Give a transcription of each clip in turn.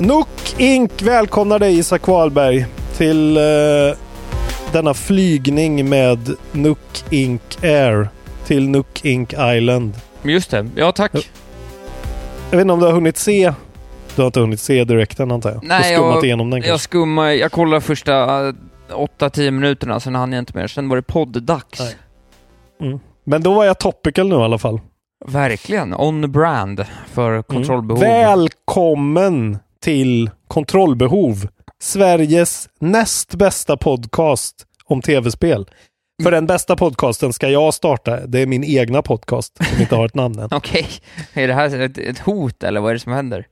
Nook Inc välkomnar dig Isak Wahlberg till eh, denna flygning med Nook Inc Air till Nook Inc Island. Just det. Ja, tack. Jag vet inte om du har hunnit se du har inte hunnit se direkten antar jag? Nej, du skummat jag, igenom den jag kanske? skummar, jag kollade första 8-10 minuterna, sen hann jag inte mer. Sen var det podd-dags. Mm. Men då var jag topical nu i alla fall. Verkligen. On brand för kontrollbehov. Mm. Välkommen till Kontrollbehov. Sveriges näst bästa podcast om tv-spel. För den bästa podcasten ska jag starta. Det är min egna podcast som inte har ett namn än. Okej. Är det här ett, ett hot eller vad är det som händer?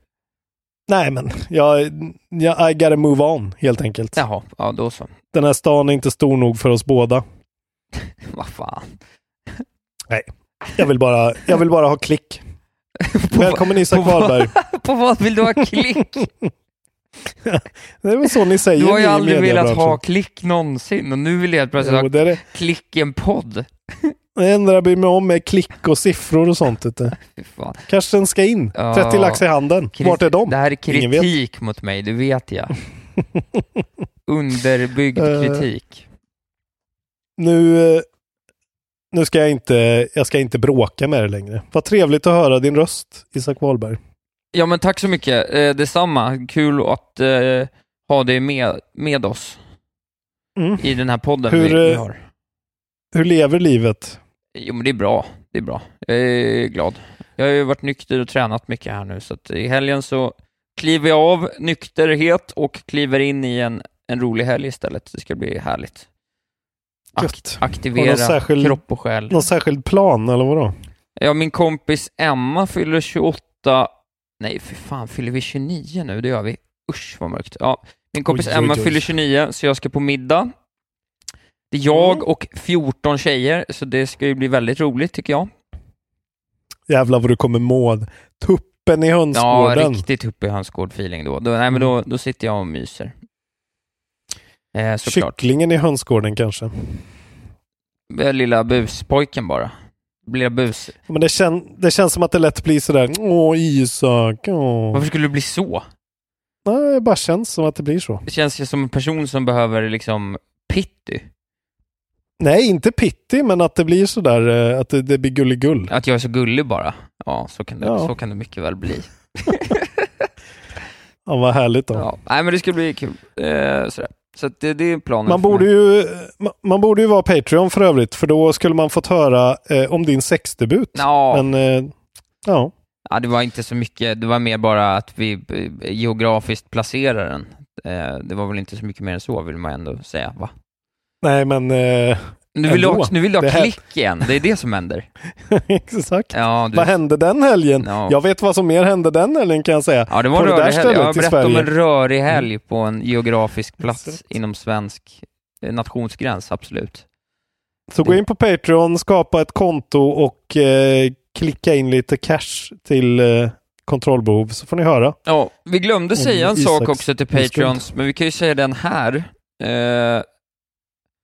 Nej men, jag, jag, I gotta move on helt enkelt. Jaha, ja då så. Den här stan är inte stor nog för oss båda. Vad fan. Nej, jag vill bara, jag vill bara ha klick. Välkommen Isak på Wahlberg. På vad vill du ha klick? Det är väl så ni säger Du har ju aldrig velat ha klick någonsin och nu vill jag plötsligt Jo, ha det, klick i en podd. det enda jag bryr mig om är klick och siffror och sånt. Fan. Kanske den ska in. Ja. 30 lax i handen. Vart är de? Det här är kritik mot mig, det vet jag. Underbyggd Eh. kritik. Nu, eh, nu ska jag inte, jag ska inte bråka med dig längre. Vad trevligt att höra din röst, Isak Wahlberg. Ja men tack så mycket, eh, detsamma. Kul att eh, ha dig med, med oss Mm. i den här podden Hur, vi, vi eh, har. Hur lever livet? Jo men det är bra, det är bra. Jag är glad. Jag har ju varit nykter och tränat mycket här nu, så att i helgen så kliver jag av nykterhet och kliver in i en, en rolig helg istället. Det ska bli härligt. Har Aktivera särskild- kropp och själ. Någon särskild plan eller vadå? Ja, min kompis Emma fyller 28... Nej, för fan, fyller vi 29 nu? Det gör vi. Usch, vad mörkt. Ja, min kompis Oj, oj, Emma oj. fyller 29, så jag ska på middag. Det är jag Mm. och 14 tjejer, så det ska ju bli väldigt roligt, tycker jag. Jävlar vad du kommer må. Tuppen i Ja, hönsgården. riktigt uppe i hönsgård-feeling då. då. Nej, men då, då sitter jag och myser. Eh, såklart. Kycklingen i hönsgården kanske. Eh, Lilla buspojken bara. Lilla bus. Men det, kän, det känns som att det lätt blir sådär. Åh Isak. Åh. Varför skulle det bli så? Nej, det bara känns som att det blir så. Det känns ju som en person som behöver liksom pitty. Nej, inte pitti, men att det blir sådär. eh, Att det, det blir gulligull. Att jag är så gullig bara. Ja, så kan det, Ja. Så kan det mycket väl bli. Ja, vad härligt då. Ja. Nej, men det ska bli kul. Eh, sådär. Så det, det är planen Man borde, ju, ma- man borde ju vara Patreon för övrigt, för då skulle man fått höra eh, om din sexdebut. Ja. Men, eh, ja. ja, det var inte så mycket. Det var mer bara att vi eh, geografiskt placerar den. Eh, det var väl inte så mycket mer än så, vill man ändå säga, va? Nej, men... Nu vill, du ändå. ha, nu vill du ha Det här- klick igen. Det är det som händer. Exakt. Ja, du... Vad hände den helgen? Ja. Jag vet vad som mer hände den helgen kan jag säga. Ja, det var På det rörig helg. Jag berättade om en rörig helg på en geografisk plats inom svensk eh, nationsgräns, absolut. Så gå in på Patreon, skapa ett konto och eh, klicka in lite cash till eh, kontrollbehov så får ni höra. Ja, vi glömde säga en sak också till. Patreons, men vi kan ju säga den här. Eh,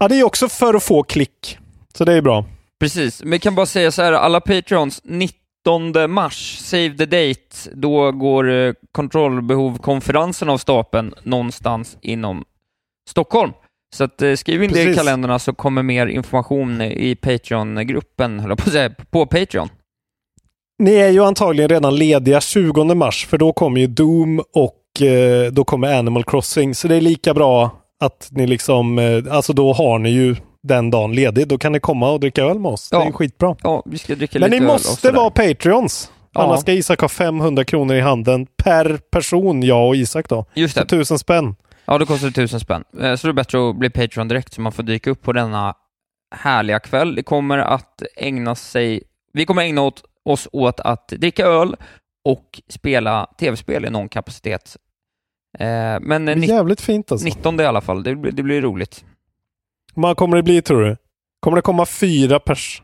Ja, det är också för att få klick. Så det är bra. Precis, men jag kan bara säga så här, alla Patreons, 19 mars, save the date, då går eh, kontrollbehovkonferensen av stapeln någonstans inom Stockholm. Så att, eh, skriv in det i Precis. kalendrarna så kommer mer information i Patreon-gruppen, höll jag på att säga, på Patreon. Ni är ju antagligen redan lediga 20 mars för då kommer ju Doom och eh, då kommer Animal Crossing. Så det är lika bra att ni liksom, eh, alltså då har ni ju den dagen ledig. Då kan ni komma och dricka öl med oss. Det är Ja. skitbra. Ja, vi ska dricka Men lite ni måste vara Patreons. Ja. Annars ska Isak ha 500 kronor i handen per person, jag och Isak då. Just Så det. tusen spänn. Ja, då kostar det tusen spänn. Eh, Så det är bättre att bli Patreon direkt så man får dyka upp på denna härliga kväll. Det kommer att ägna sig... Vi kommer ägna åt, oss åt att dricka öl och spela tv-spel i någon kapacitet. Eh, Men Det nitt- jävligt fint alltså. 19 i alla fall, det blir, det blir roligt. Hur många kommer det bli tror du? Kommer det komma fyra pers?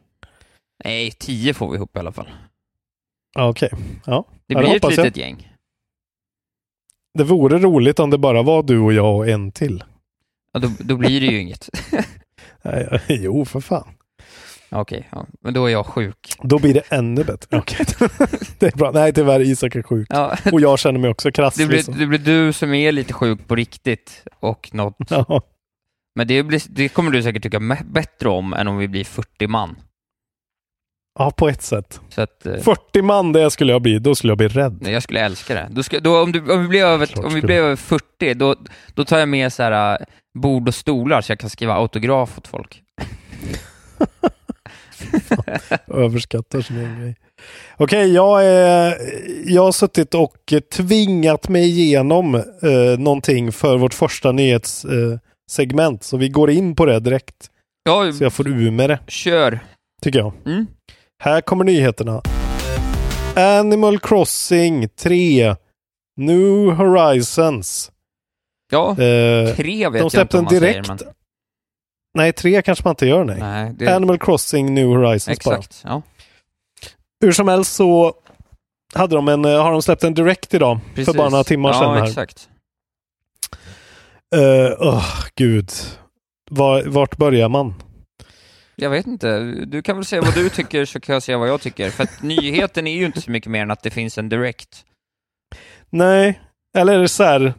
Nej, 10 får vi ihop i alla fall. Ja, Okej. Ja. Det Ja, blir ett hoppas jag. litet gäng. Det vore roligt om det bara var du och jag och en till. Ja, då, då blir det ju inget. Nej, jo, för fan. Okej, ja. men då är jag sjuk. Då blir det ännu bättre. Okej. det är bra. Nej, tyvärr. Isak är sjuk. Ja, Och jag känner mig också krass. det, blir, liksom. det blir du som är lite sjuk på riktigt och något Ja. Men det, blir, det kommer du säkert tycka bättre om än om vi blir 40 man. ja, på ett sätt. Att, eh, 40 man det skulle jag bli. Då skulle jag bli rädd. nej, jag skulle älska det. Då ska, då, om, du, om vi blir över, Klart om vi blir över 40, då, då tar jag med så här, äh, bord och stolar så jag kan skriva autograf åt folk. Överskattar sin egen grej. Okej, jag, är, jag har suttit och tvingat mig igenom eh, någonting för vårt första nyhetssegment. Eh, så vi går in på det direkt. Ja, Så jag får ur med det, kör. tycker jag. Mm. Här kommer nyheterna. Animal Crossing 3. New Horizons. Ja, Eh, tre vet jag inte om en man direkt. säger, men... Nej, tre kanske man inte gör. Nej. Nej, det, Animal Crossing New Horizons bara. exakt. Ja, Hur som helst så hade de en, eh, har de släppt en direkt idag. precis. För bara några timmar ja, sedan här. exakt. Uh, oh, gud. Var, vart börjar man? Jag vet inte. Du kan väl säga vad du tycker så kan jag säga vad jag tycker. För att nyheten är ju inte så mycket mer än att det finns en direct. Nej, eller är det så här.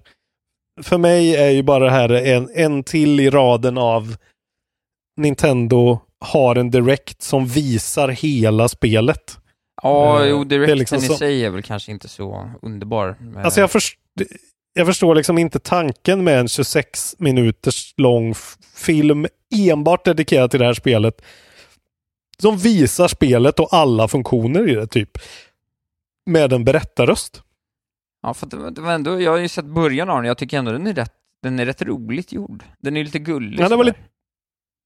För mig är ju bara det här en, en till i raden av Nintendo har en direct som visar hela spelet. Ja, Eh, jo, directen liksom i sig är väl kanske inte så underbar. Eh, Alltså jag, först, jag förstår liksom inte tanken med en 26 minuters lång film enbart dedikerad till det här spelet. Som visar spelet och alla funktioner i det typ. Med en berättarröst. Ja, för det, det var ändå, jag har ju sett början av den, jag tycker ändå den är rätt, den är rätt roligt gjord. Den är lite gullig. Ja, det var lite,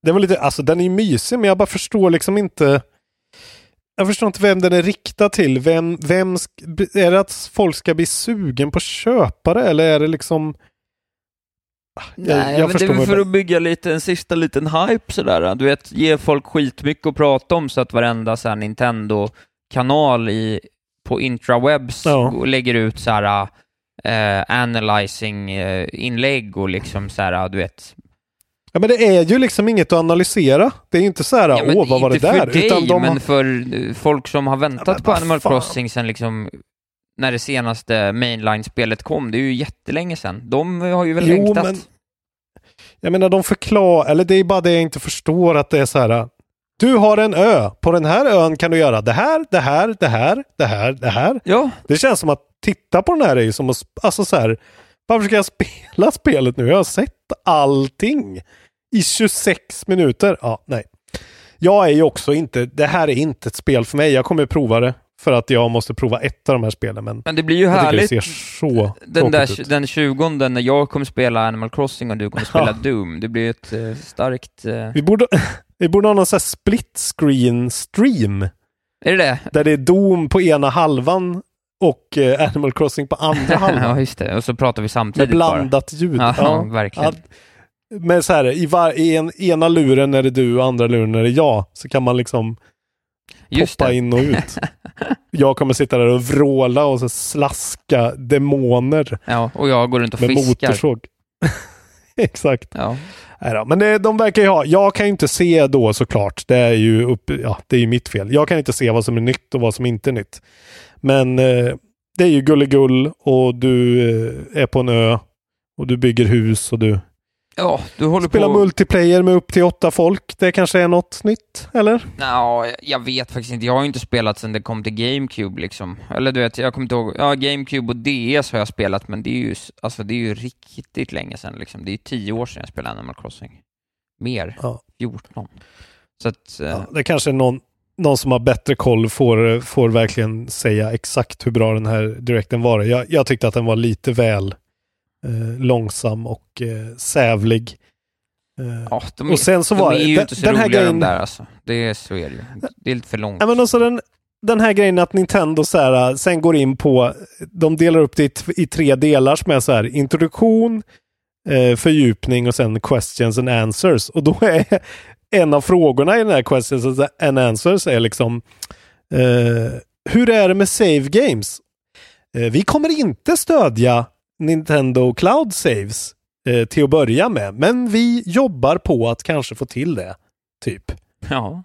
det var lite, alltså den är ju mysig men jag bara förstår liksom inte. Jag förstår inte vem den är riktad till. Vem, vem är det att folk ska bli sugen på att köpa det eller är det liksom jag- Nej, jag men det är väl för att bygga lite, en sista liten hype sådär. Du vet, ge folk skitmycket att prata om så att varenda så Nintendo-kanal i, på intrawebs Ja. och lägger ut så här eh, analyzing-inlägg och liksom så här, du vet. Ja men det är ju liksom inget att analysera. Det är ju inte så här, Ja, åh vad var det inte där? för dig, Utan de men har... för eh, folk som har väntat Ja, på Animal fan. Crossing sen liksom när det senaste mainline-spelet kom. Det är ju jättelänge sedan. De har ju väl Jo, längtat. men- Jag menar de förklarar, eller det är bara det jag inte förstår att det är så här. Du har en ö. På den här ön kan du göra det här, det här, det här, det här, det här. Ja, Det känns som att titta på den här är ju som att, alltså så här. Varför ska jag spela spelet nu? Jag har sett allting i 26 minuter. Ja, nej. Jag är ju också inte, det här är inte ett spel för mig. Jag kommer prova det för att jag måste prova ett av de här spelen. Men men det blir ju tycker det härligt. ser så Den där ut. den 20 när jag kommer spela Animal Crossing och du kommer spela Ja. Doom. Det blir ett eh, starkt... Eh... Vi borde, vi borde ha någon sån här split screen stream. Är det det? Där det är Doom på ena halvan och eh, Animal Crossing på andra ja, halvan. just det. Och så pratar vi med samtidigt blandat ljud. bara. Ja, verkligen. Ja, men så här, i, var, i en, ena luren är det du och andra luren är det jag. Så kan man liksom Just poppa det. in och ut. jag kommer sitta där och vråla och så slaska demoner Ja, och jag går runt och med fiskar. motorsåg. Exakt. Ja. Då, men det, de verkar ju ha, jag kan ju inte se då såklart, det är ju upp, ja, det är ju mitt fel. Jag kan inte se vad som är nytt och vad som inte är nytt. Men eh, det är ju gulligull och du eh, är på en ö och du bygger hus och du Ja, du håller spelar på... multiplayer med upp till åtta folk. Det kanske är något nytt, eller? Ja, jag vet faktiskt inte. Jag har ju inte spelat sedan det kom till GameCube liksom. Eller du vet, jag kommer inte ihåg. Ja, GameCube och DS har jag spelat, men det är ju, alltså, det är ju riktigt länge sedan liksom. Det är ju tio år sedan jag spelade Animal Crossing. Mer. Ja. 14. Så att... eh, Ja, det kanske är någon, någon som har bättre koll får, får verkligen säga exakt hur bra den här direkten var. Jag, jag tyckte att den var lite väl eh, långsam och eh, sävlig. Eh, Ja, de, Och sen så de var är ju den- inte så den här roliga grejen- de där alltså. Det är, så är det ju. Det är lite för långt. Ja, men också den, den här grejen att Nintendo så här, sen går in på, de delar upp det i, i tre delar som är så här introduktion, eh, fördjupning och sen questions and answers. Och då är en av frågorna i den här questions and answers är liksom eh, hur är det med save games? Eh, vi kommer inte stödja Nintendo Cloud Saves eh, till att börja med, men vi jobbar på att kanske få till det. Typ. Ja.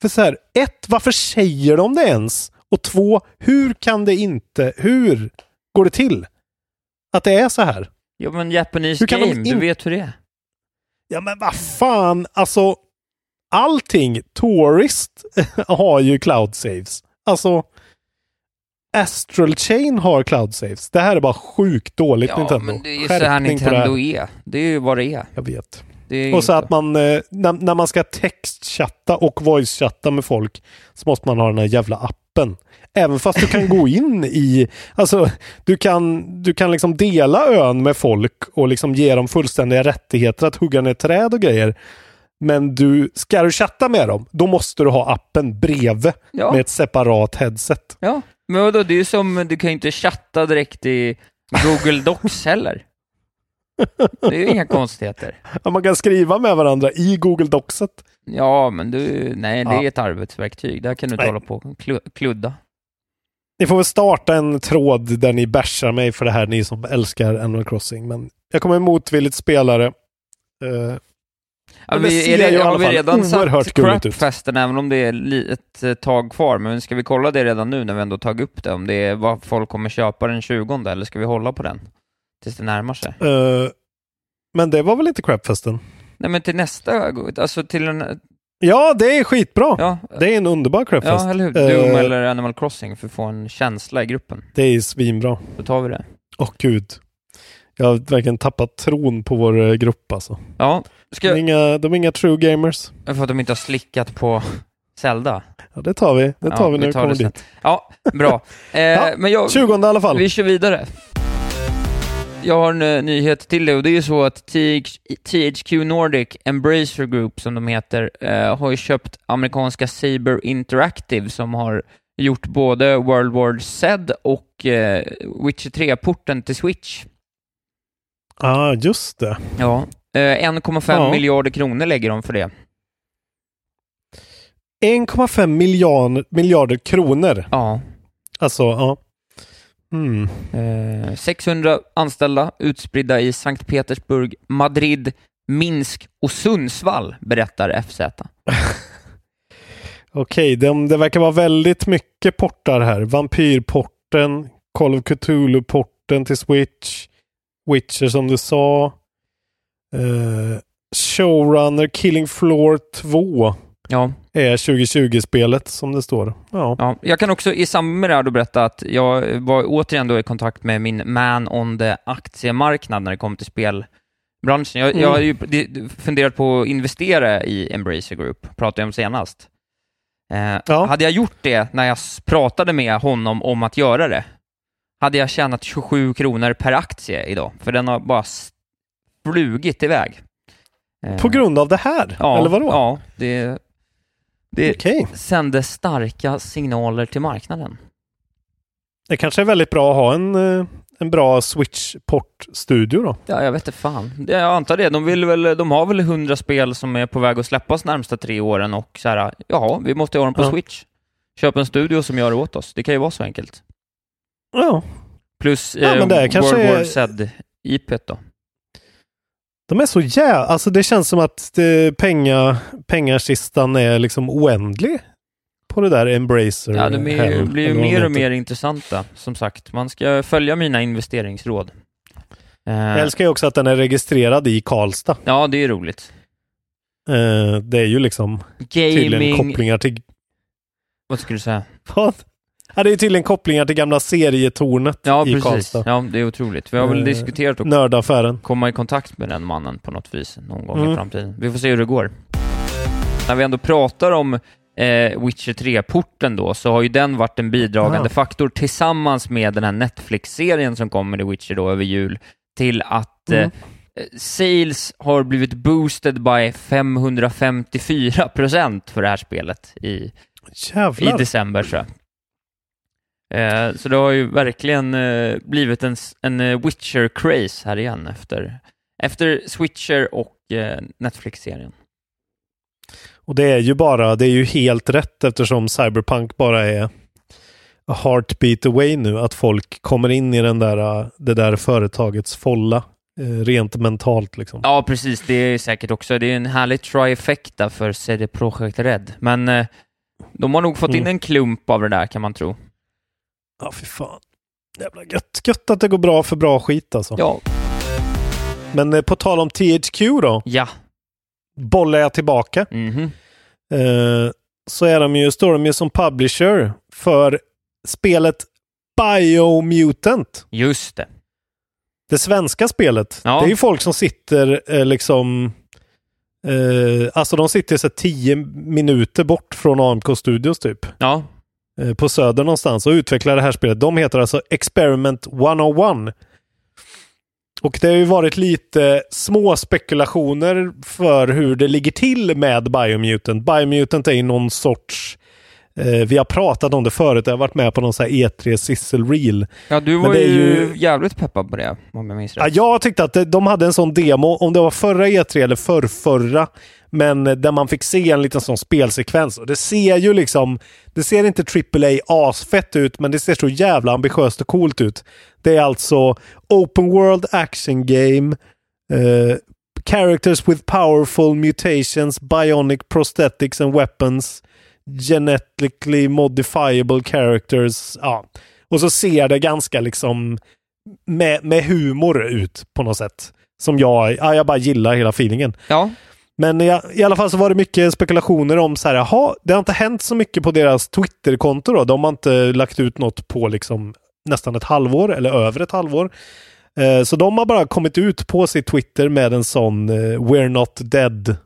För så här, ett, varför säger de det ens? Och två, hur kan det inte, hur går det till? Att det är så här? ja, men Japanese Hur game, du vet hur det är. Ja men vad fan, alltså allting, Tourist har ju cloud saves. Alltså Astral Chain har cloud saves. Det här är bara sjukt dåligt Ja, Nintendo. men det är ju så här på det Nintendo är. Det är ju vad det är. Jag vet. Är Och så att man, eh, när, när man ska textchatta och voice-chatta med folk så måste man ha den här jävla appen. Även fast du kan gå in i, alltså du kan, du kan liksom dela ön med folk och liksom ge dem fullständiga rättigheter att hugga ner träd och grejer. Men du, ska du chatta med dem, då måste du ha appen bredvid Ja. med ett separat headset. Ja, men vadå, det är ju som, du kan ju inte chatta direkt i Google Docs heller. Det är ju inga konstigheter. Ja, man kan skriva med varandra i Google Docset. Ja, men du, nej, det Ja. är ett arbetsverktyg. Där kan du inte Nej. hålla på och klu- kludda. Ni får väl starta en tråd där ni bashar mig för det här, ni som älskar Animal Crossing. Men jag kommer motvilligt spelare. Eh, Ja, vi, är det, alla har vi redan satt crapfesten, även om det är ett eh, tag kvar, men ska vi kolla det redan nu när vi ändå tagit upp det? Om det är vad folk kommer köpa den 20 eller ska vi hålla på den? Tills det närmar sig. eh, men det var väl inte crapfesten? Nej, men till nästa, alltså till en, Ja, det är skitbra. ja, Det är en underbar crapfest. ja eller hur? Doom eller Animal Crossing för att få en känsla i gruppen. Det är svinbra. Då tar vi det. Åh gud. Jag har verkligen tappat tron på vår eh, grupp alltså. Ja, De ska är jag... inga, de är inga true gamers. För att de inte har slickat på Zelda. Ja, det tar vi. Det Ja, tar vi vi när vi kommer sen. dit. Ja, bra. Eh, Ja, men jag, 20 i alla fall. vi kör vidare. Jag har en eh, nyhet till dig och det är ju så att TH, THQ Nordic, Embracer Group som de heter, eh, har ju köpt amerikanska Saber Interactive som har gjort både World War Z och eh, Witcher 3-porten till Switch. Ja, just det. Ja. Eh, 1,5 Ja. miljarder kronor lägger de för det. 1,5 miljarder, miljarder kronor. Ja. Alltså, ja. Mm. Eh, 600 anställda utspridda i Sankt Petersburg, Madrid, Minsk och Sundsvall, berättar FZ. Okej, det, det verkar vara väldigt mycket portar här. Vampyrporten, Call of Cthulhu-porten till Switch, Witcher som du sa, eh, Showrunner Killing Floor 2 Ja, är 2020-spelet som det står. Ja. ja. Jag kan också i samband med det här då berätta att jag var återigen då i kontakt med min man on the aktiemarknad när det kom till spelbranschen. Jag, jag har ju d- funderat på att investera i Embracer Group, pratade jag om senast. Eh, Ja. Hade jag gjort det när jag pratade med honom om att göra det, hade jag tjänat 27 kronor per aktie idag, för den har bara flugit iväg. Eh, På grund av det här? ja, Eller vadå? Ja, det, det Okej. sände starka signaler till marknaden. Det kanske är väldigt bra att ha en, eh, en bra Switch-port-studio då. Ja, jag vet inte fan. Jag antar det. De, vill väl, de har väl 100 spel som är på väg att släppas närmsta tre åren och så här, ja, vi måste ha dem på Ja. Switch. Köp en studio som gör det åt oss. Det kan ju vara så enkelt. Ja, Plus Ja, eh, är World War är- Z IP då. De är så jävla... Alltså det känns som att det, penga, pengarkistan är liksom oändlig på det där Embracer. Ja, de är, blir ju mer och mer intressanta, som sagt. Man ska följa mina investeringsråd. Eh, Jag älskar ju också att den är registrerad i Karlstad. ja, det är roligt. Eh, det är ju liksom tydligen Gaming... kopplingar till... Vad skulle du säga? Vad? Ja, det är tydligen kopplingar till gamla serietornet Ja, i precis. Karlstad. Ja, det är otroligt. Vi har väl Eh, diskuterat att Nördaffären. komma i kontakt med den mannen på något vis någon gång i Mm. framtiden. Vi får se hur det går. När vi ändå pratar om eh, Witcher 3-porten då, så har ju den varit en bidragande Ah. faktor tillsammans med den här Netflix-serien som kommer i Witcher då över jul, till att eh, Mm. sales har blivit boosted by 554 procent för det här spelet i, i Jävlar. december tror jag. Eh, så det har ju verkligen eh, blivit en, en eh, Witcher-craze här igen efter, efter Switcher och eh, Netflix-serien. Och det är ju bara, det är ju helt rätt eftersom Cyberpunk bara är a heartbeat away nu. Att folk kommer in i den där, det där företagets folla. Rent mentalt liksom. Ja, precis. Det är säkert också, det är en härlig trifecta för CD Projekt Red. Men de har nog fått in Mm. en klump av det där kan man tro. Ja, fy fan. Jävla gött. Gött att det går bra för bra skit alltså. Ja, Men eh, på tal om THQ då. ja. Bollar jag tillbaka. Mhm. Eh, så är de ju, står de ju som publisher för spelet Biomutant. Just det. Det svenska spelet. Ja. Det är ju folk som sitter eh, liksom... Eh, alltså de sitter så tio minuter bort från AMK Studios typ. Ja, på Söder någonstans och utvecklar det här spelet. De heter alltså Experiment 101. Och det har ju varit lite små spekulationer för hur det ligger till med Biomutant. Biomutant är ju någon sorts... Eh, vi har pratat om det förut. Jag har varit med på någon sån här E3 Sizzle Reel. ja du var ju, ju- jävligt peppad på det, om jag minns Ja, rätt. jag tyckte att de hade en sån demo, om det var förra E3 eller förrförra, men där man fick se en liten sån spelsekvens. Och det ser ju liksom, det ser inte AAA asfett ut, men det ser så jävla ambitiöst och coolt ut. Det är alltså Open World Action Game, eh, Characters with powerful mutations, bionic prosthetics and weapons, genetically modifiable characters. Ja. Och så ser det ganska liksom med, med humor ut på något sätt. Som jag, ja, jag bara gillar hela feelingen. Ja, men i, i alla fall så var det mycket spekulationer om så här, jaha, det har inte hänt så mycket på deras Twitterkonto då. De har inte lagt ut något på liksom nästan ett halvår eller över ett halvår. Eh, så de har bara kommit ut på sitt Twitter med en sån eh, We're Not Dead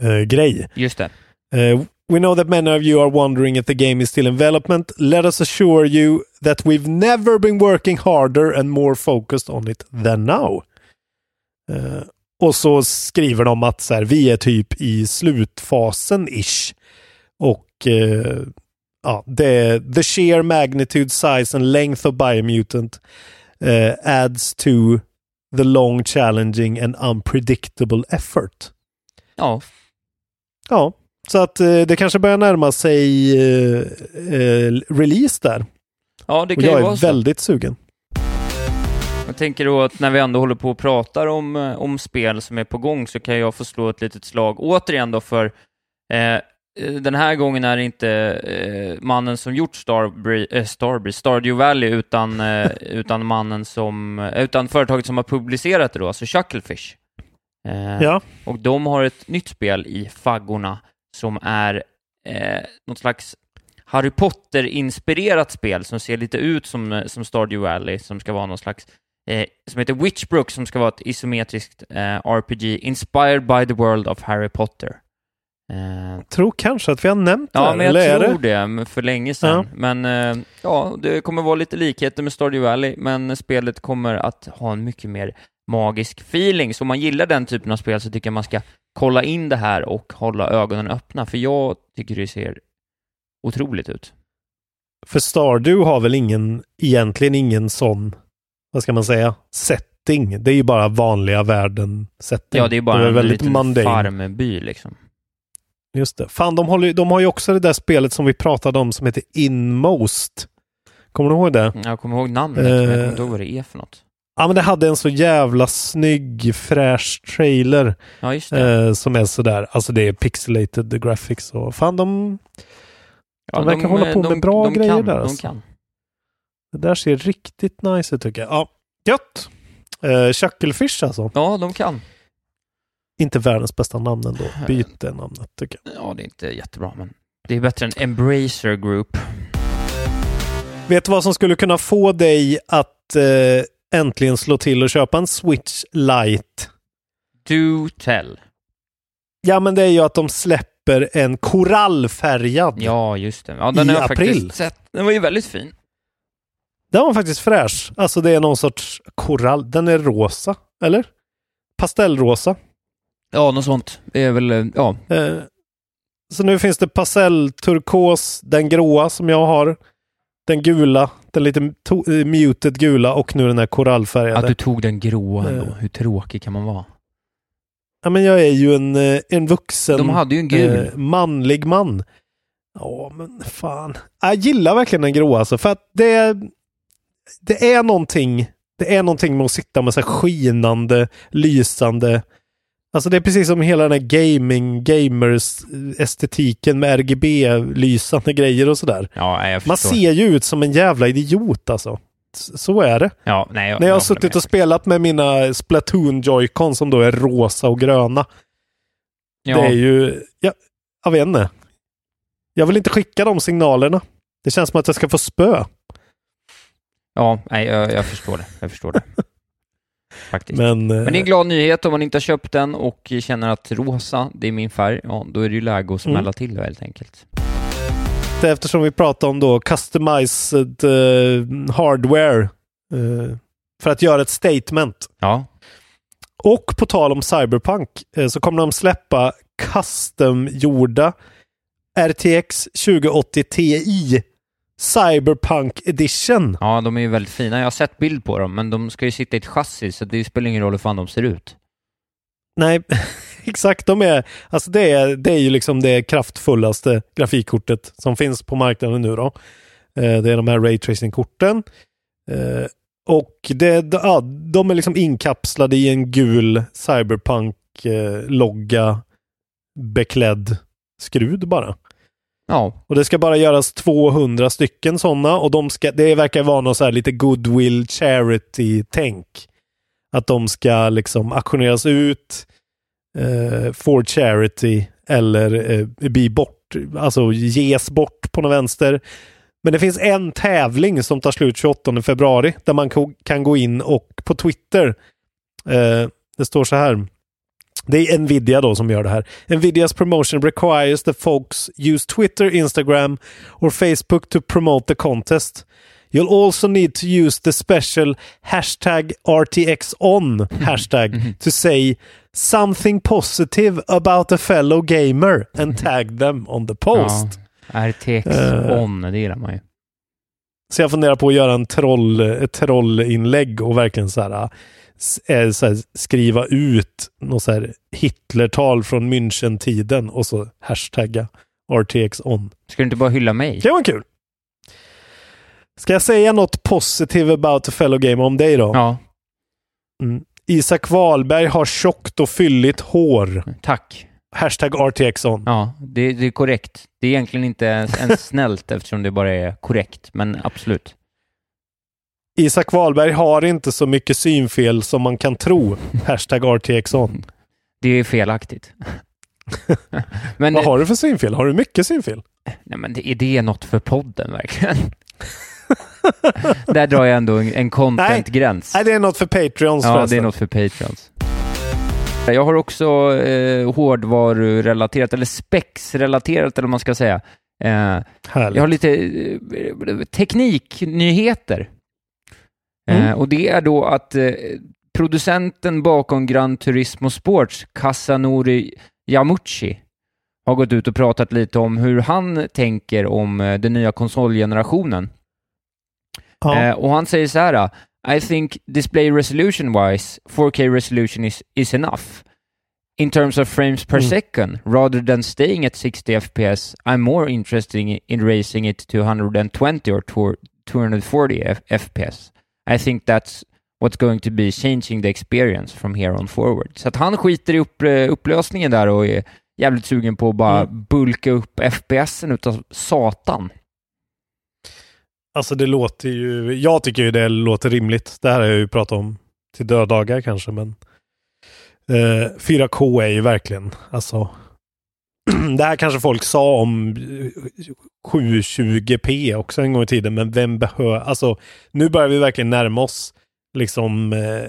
eh, grej. just det. We know that many of you are wondering if the game is still in development. Let us assure you that we've never been working harder and more focused on it than now. Och så skriver de att så här, vi är typ i slutfasen ish. Och uh, ja, det, the sheer magnitude, size and length of Biomutant uh, adds to the long, challenging and unpredictable effort. Ja, Ja, så att eh, det kanske börjar närma sig eh, eh, release där. ja det Och kan ju jag vara är så. väldigt sugen. Jag tänker då att när vi ändå håller på och pratar om, eh, om spel som är på gång så kan jag få slå ett litet slag återigen då för eh, eh, den här gången är det inte eh, mannen som gjort Starbreeze, eh, Starbreeze, Stardew Valley utan, eh, utan mannen som, eh, utan företaget som har publicerat det då, alltså Chucklefish. Ja, och de har ett nytt spel i faggorna som är eh, något slags Harry Potter-inspirerat spel som ser lite ut som, som Stardew Valley, som ska vara någon slags eh, som heter Witchbrook, som ska vara ett isometriskt eh, RPG inspired by the world of Harry Potter. Eh, tror kanske att vi har nämnt det ja, men jag eller tror det? det, för länge sedan. Men eh, ja, det kommer vara lite likheter med Stardew Valley, men spelet kommer att ha en mycket mer magisk feeling. Så om man gillar den typen av spel så tycker jag man ska kolla in det här och hålla ögonen öppna, för jag tycker det ser otroligt ut. För Stardew har väl ingen, egentligen ingen sån, vad ska man säga, setting. Det är ju bara vanliga världen setting. Ja, det är bara väl en väldigt liten mundane. farmby liksom. Just det. Fan, de, håller, de har ju också det där spelet som vi pratade om som heter Inmost. Kommer du ihåg det? Jag kommer ihåg namnet, men jag kommer Eh. inte ihåg vad det är för något. Ja, men det hade en så jävla snygg, fräsch trailer Ja, just det. eh, som är sådär. Alltså det är pixelated graphics och fan de, ja, de verkar hålla på med bra grejer kan, där, De alltså. kan. Det där ser riktigt nice ut tycker jag. Ja, gött! Eh, Chucklefish alltså. Ja, de kan. Inte världens bästa namn ändå. Byt det namnet tycker jag. Ja, det är inte jättebra, men det är bättre än Embracer Group. Vet du vad som skulle kunna få dig att eh, äntligen slå till och köpa en Switch Lite? Do tell. Ja, men det är ju att de släpper en korallfärgad. Ja, just det. Ja, den I har jag april. faktiskt sett. Den var ju väldigt fin. Den var faktiskt fräsch. Alltså det är någon sorts korall. Den är rosa, eller? Pastellrosa. Ja, något sånt. Det är väl, eh, ja. Eh, så nu finns det pastellturkos, den gråa som jag har, den gula, den lite eh, muted gula och nu den här korallfärgade. Att du tog den gråa ändå. Eh. Hur tråkig kan man vara? Ja, men jag är ju en, en vuxen De hade ju en gul. eh, manlig man. Ja, men fan. Jag gillar verkligen den gråa alltså, för att det, är- det är någonting det är någonting med att sitta med så skinande, lysande Alltså det är precis som hela den här gaming, gamers estetiken med RGB-lysande grejer och sådär. Ja, Man ser ju ut som en jävla idiot alltså. Så är det. Ja, nej, jag, När jag har suttit och spelat med mina Splatoon Joy-Con som då är rosa och gröna. Ja, Det är ju, ja, jag vet inte. Jag vill inte skicka de signalerna. Det känns som att jag ska få spö. Ja nej, jag, jag förstår det. Jag förstår det. Faktiskt. Men, Men, eh, det är en glad nyhet om man inte har köpt den och känner att rosa, det är min färg. Ja, då är det ju läge att smälla Mm. till helt enkelt. eftersom vi pratar om då customized eh, hardware eh, för att göra ett statement. Ja, Och på tal om Cyberpunk eh, så kommer de släppa custom-gjorda RTX 2080 Ti Cyberpunk Edition. ja, de är ju väldigt fina. Jag har sett bild på dem, men de ska ju sitta i ett chassi, så det spelar ingen roll hur fan de ser ut. Nej, exakt. De är, alltså det, är, det är ju liksom det kraftfullaste grafikkortet som finns på marknaden nu då. Eh, det är de här raytracing-korten. Eh, och det, ja, de är liksom inkapslade i en gul Cyberpunk-logga beklädd skrud bara. Ja, Och det ska bara göras 200 stycken sådana och de ska, det verkar vara något så här lite goodwill charity-tänk. Att de ska liksom auktioneras ut eh, for charity eller eh, bli bort, alltså ges bort på något vänster. Men det finns en tävling som tar slut 28 februari där man kan gå in och på Twitter, eh, det står så här. Det är Nvidia då som gör det här. Nvidias promotion requires the folks use Twitter, Instagram or Facebook to promote the contest. You'll also need to use the special hashtag RTXON hashtag to say something positive about a fellow gamer and tag them on the post. ja. RTX Eh. on, det gillar man ju. Så jag funderar på att göra en troll, ett trollinlägg och verkligen så här, här skriva ut något så här Hitlertal från München-tiden och så hashtagga RTX on. Ska du inte bara hylla mig? Det var kul! Ska jag säga något positivt about a fellow gamer om dig då? Ja, Isak Wahlberg har tjockt och fylligt hår. tack. Hashtag RTX on. Ja, det, det är korrekt. Det är egentligen inte ens snällt eftersom det bara är korrekt, men absolut. Isak Wahlberg har inte så mycket synfel som man kan tro. Hashtag RTX on. Det är felaktigt. men, Vad har du för synfel? Har du mycket synfel? nej, men det, är det något för podden verkligen? Där drar jag ändå en, en content-gräns. Nej, det är något för Patreons Ja, det förresten. är något för Patreons. Jag har också eh, hårdvarurelaterat, eller spexrelaterat, eller vad man ska säga. Eh, jag har lite eh, tekniknyheter. Eh, Mm. och det är då att eh, producenten bakom Gran Turismo Sports, Kasanori Yamuchi, har gått ut och pratat lite om hur han tänker om eh, den nya konsolgenerationen. Ja. Eh, och han säger så här. I think display resolution wise, 4K resolution is, is enough. In terms of frames per Mm. second, rather than staying at 60 FPS, I'm more interested in, in raising it to 120 or to- 240 F- FPS. I think that's what's going to be changing the experience from here on forward. Så att han skiter i upp, eh, upplösningen där och är jävligt sugen på att bara Mm. bulka upp FPSen utav satan. Alltså det låter ju, jag tycker ju det låter rimligt. Det här har jag ju pratat om till döddagar kanske, men eh, 4K är ju verkligen, alltså det här kanske folk sa om eh, 720p också en gång i tiden, men vem behöver, alltså nu börjar vi verkligen närma oss liksom eh,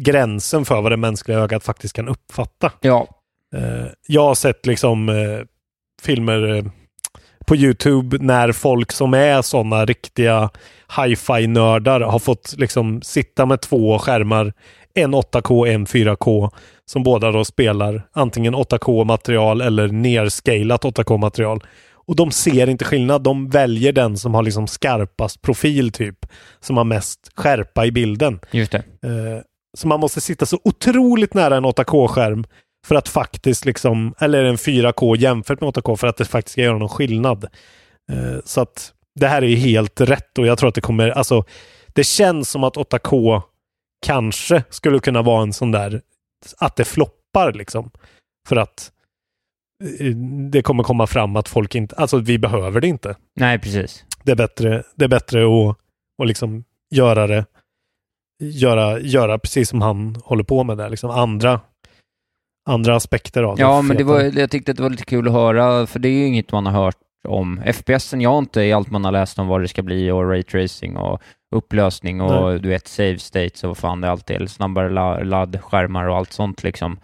gränsen för vad det mänskliga ögat faktiskt kan uppfatta. Ja, Eh, jag har sett liksom eh, filmer eh, på YouTube när folk som är sådana riktiga hi-fi-nördar har fått liksom sitta med två skärmar, en 8K, en 4K, som båda då spelar antingen 8K-material eller nerscalat 8K-material. Och de ser inte skillnad. De väljer den som har liksom skarpast profil typ, som har mest skärpa i bilden. just. Eh, Så man måste sitta så otroligt nära en 8K-skärm för att faktiskt liksom, eller en 4K jämfört med 8K för att det faktiskt ska göra någon skillnad. Eh, Så att det här är ju helt rätt och jag tror att det kommer, alltså det känns som att 8K kanske skulle kunna vara en sån där, att det floppar liksom. För att eh, det kommer komma fram att folk inte, alltså vi behöver det inte Nej, precis. det är bättre, det är bättre att, att liksom göra det göra, göra precis som han håller på med där. Liksom andra, andra aspekter av det. Ja, men det var, jag tyckte att det var lite kul att höra, för det är ju inget man har hört om. FPSen, jag har inte i allt man har läst om vad det ska bli och raytracing och upplösning och Nej. du vet save states och vad fan det alltid är, snabbare la- laddskärmar och allt sånt liksom.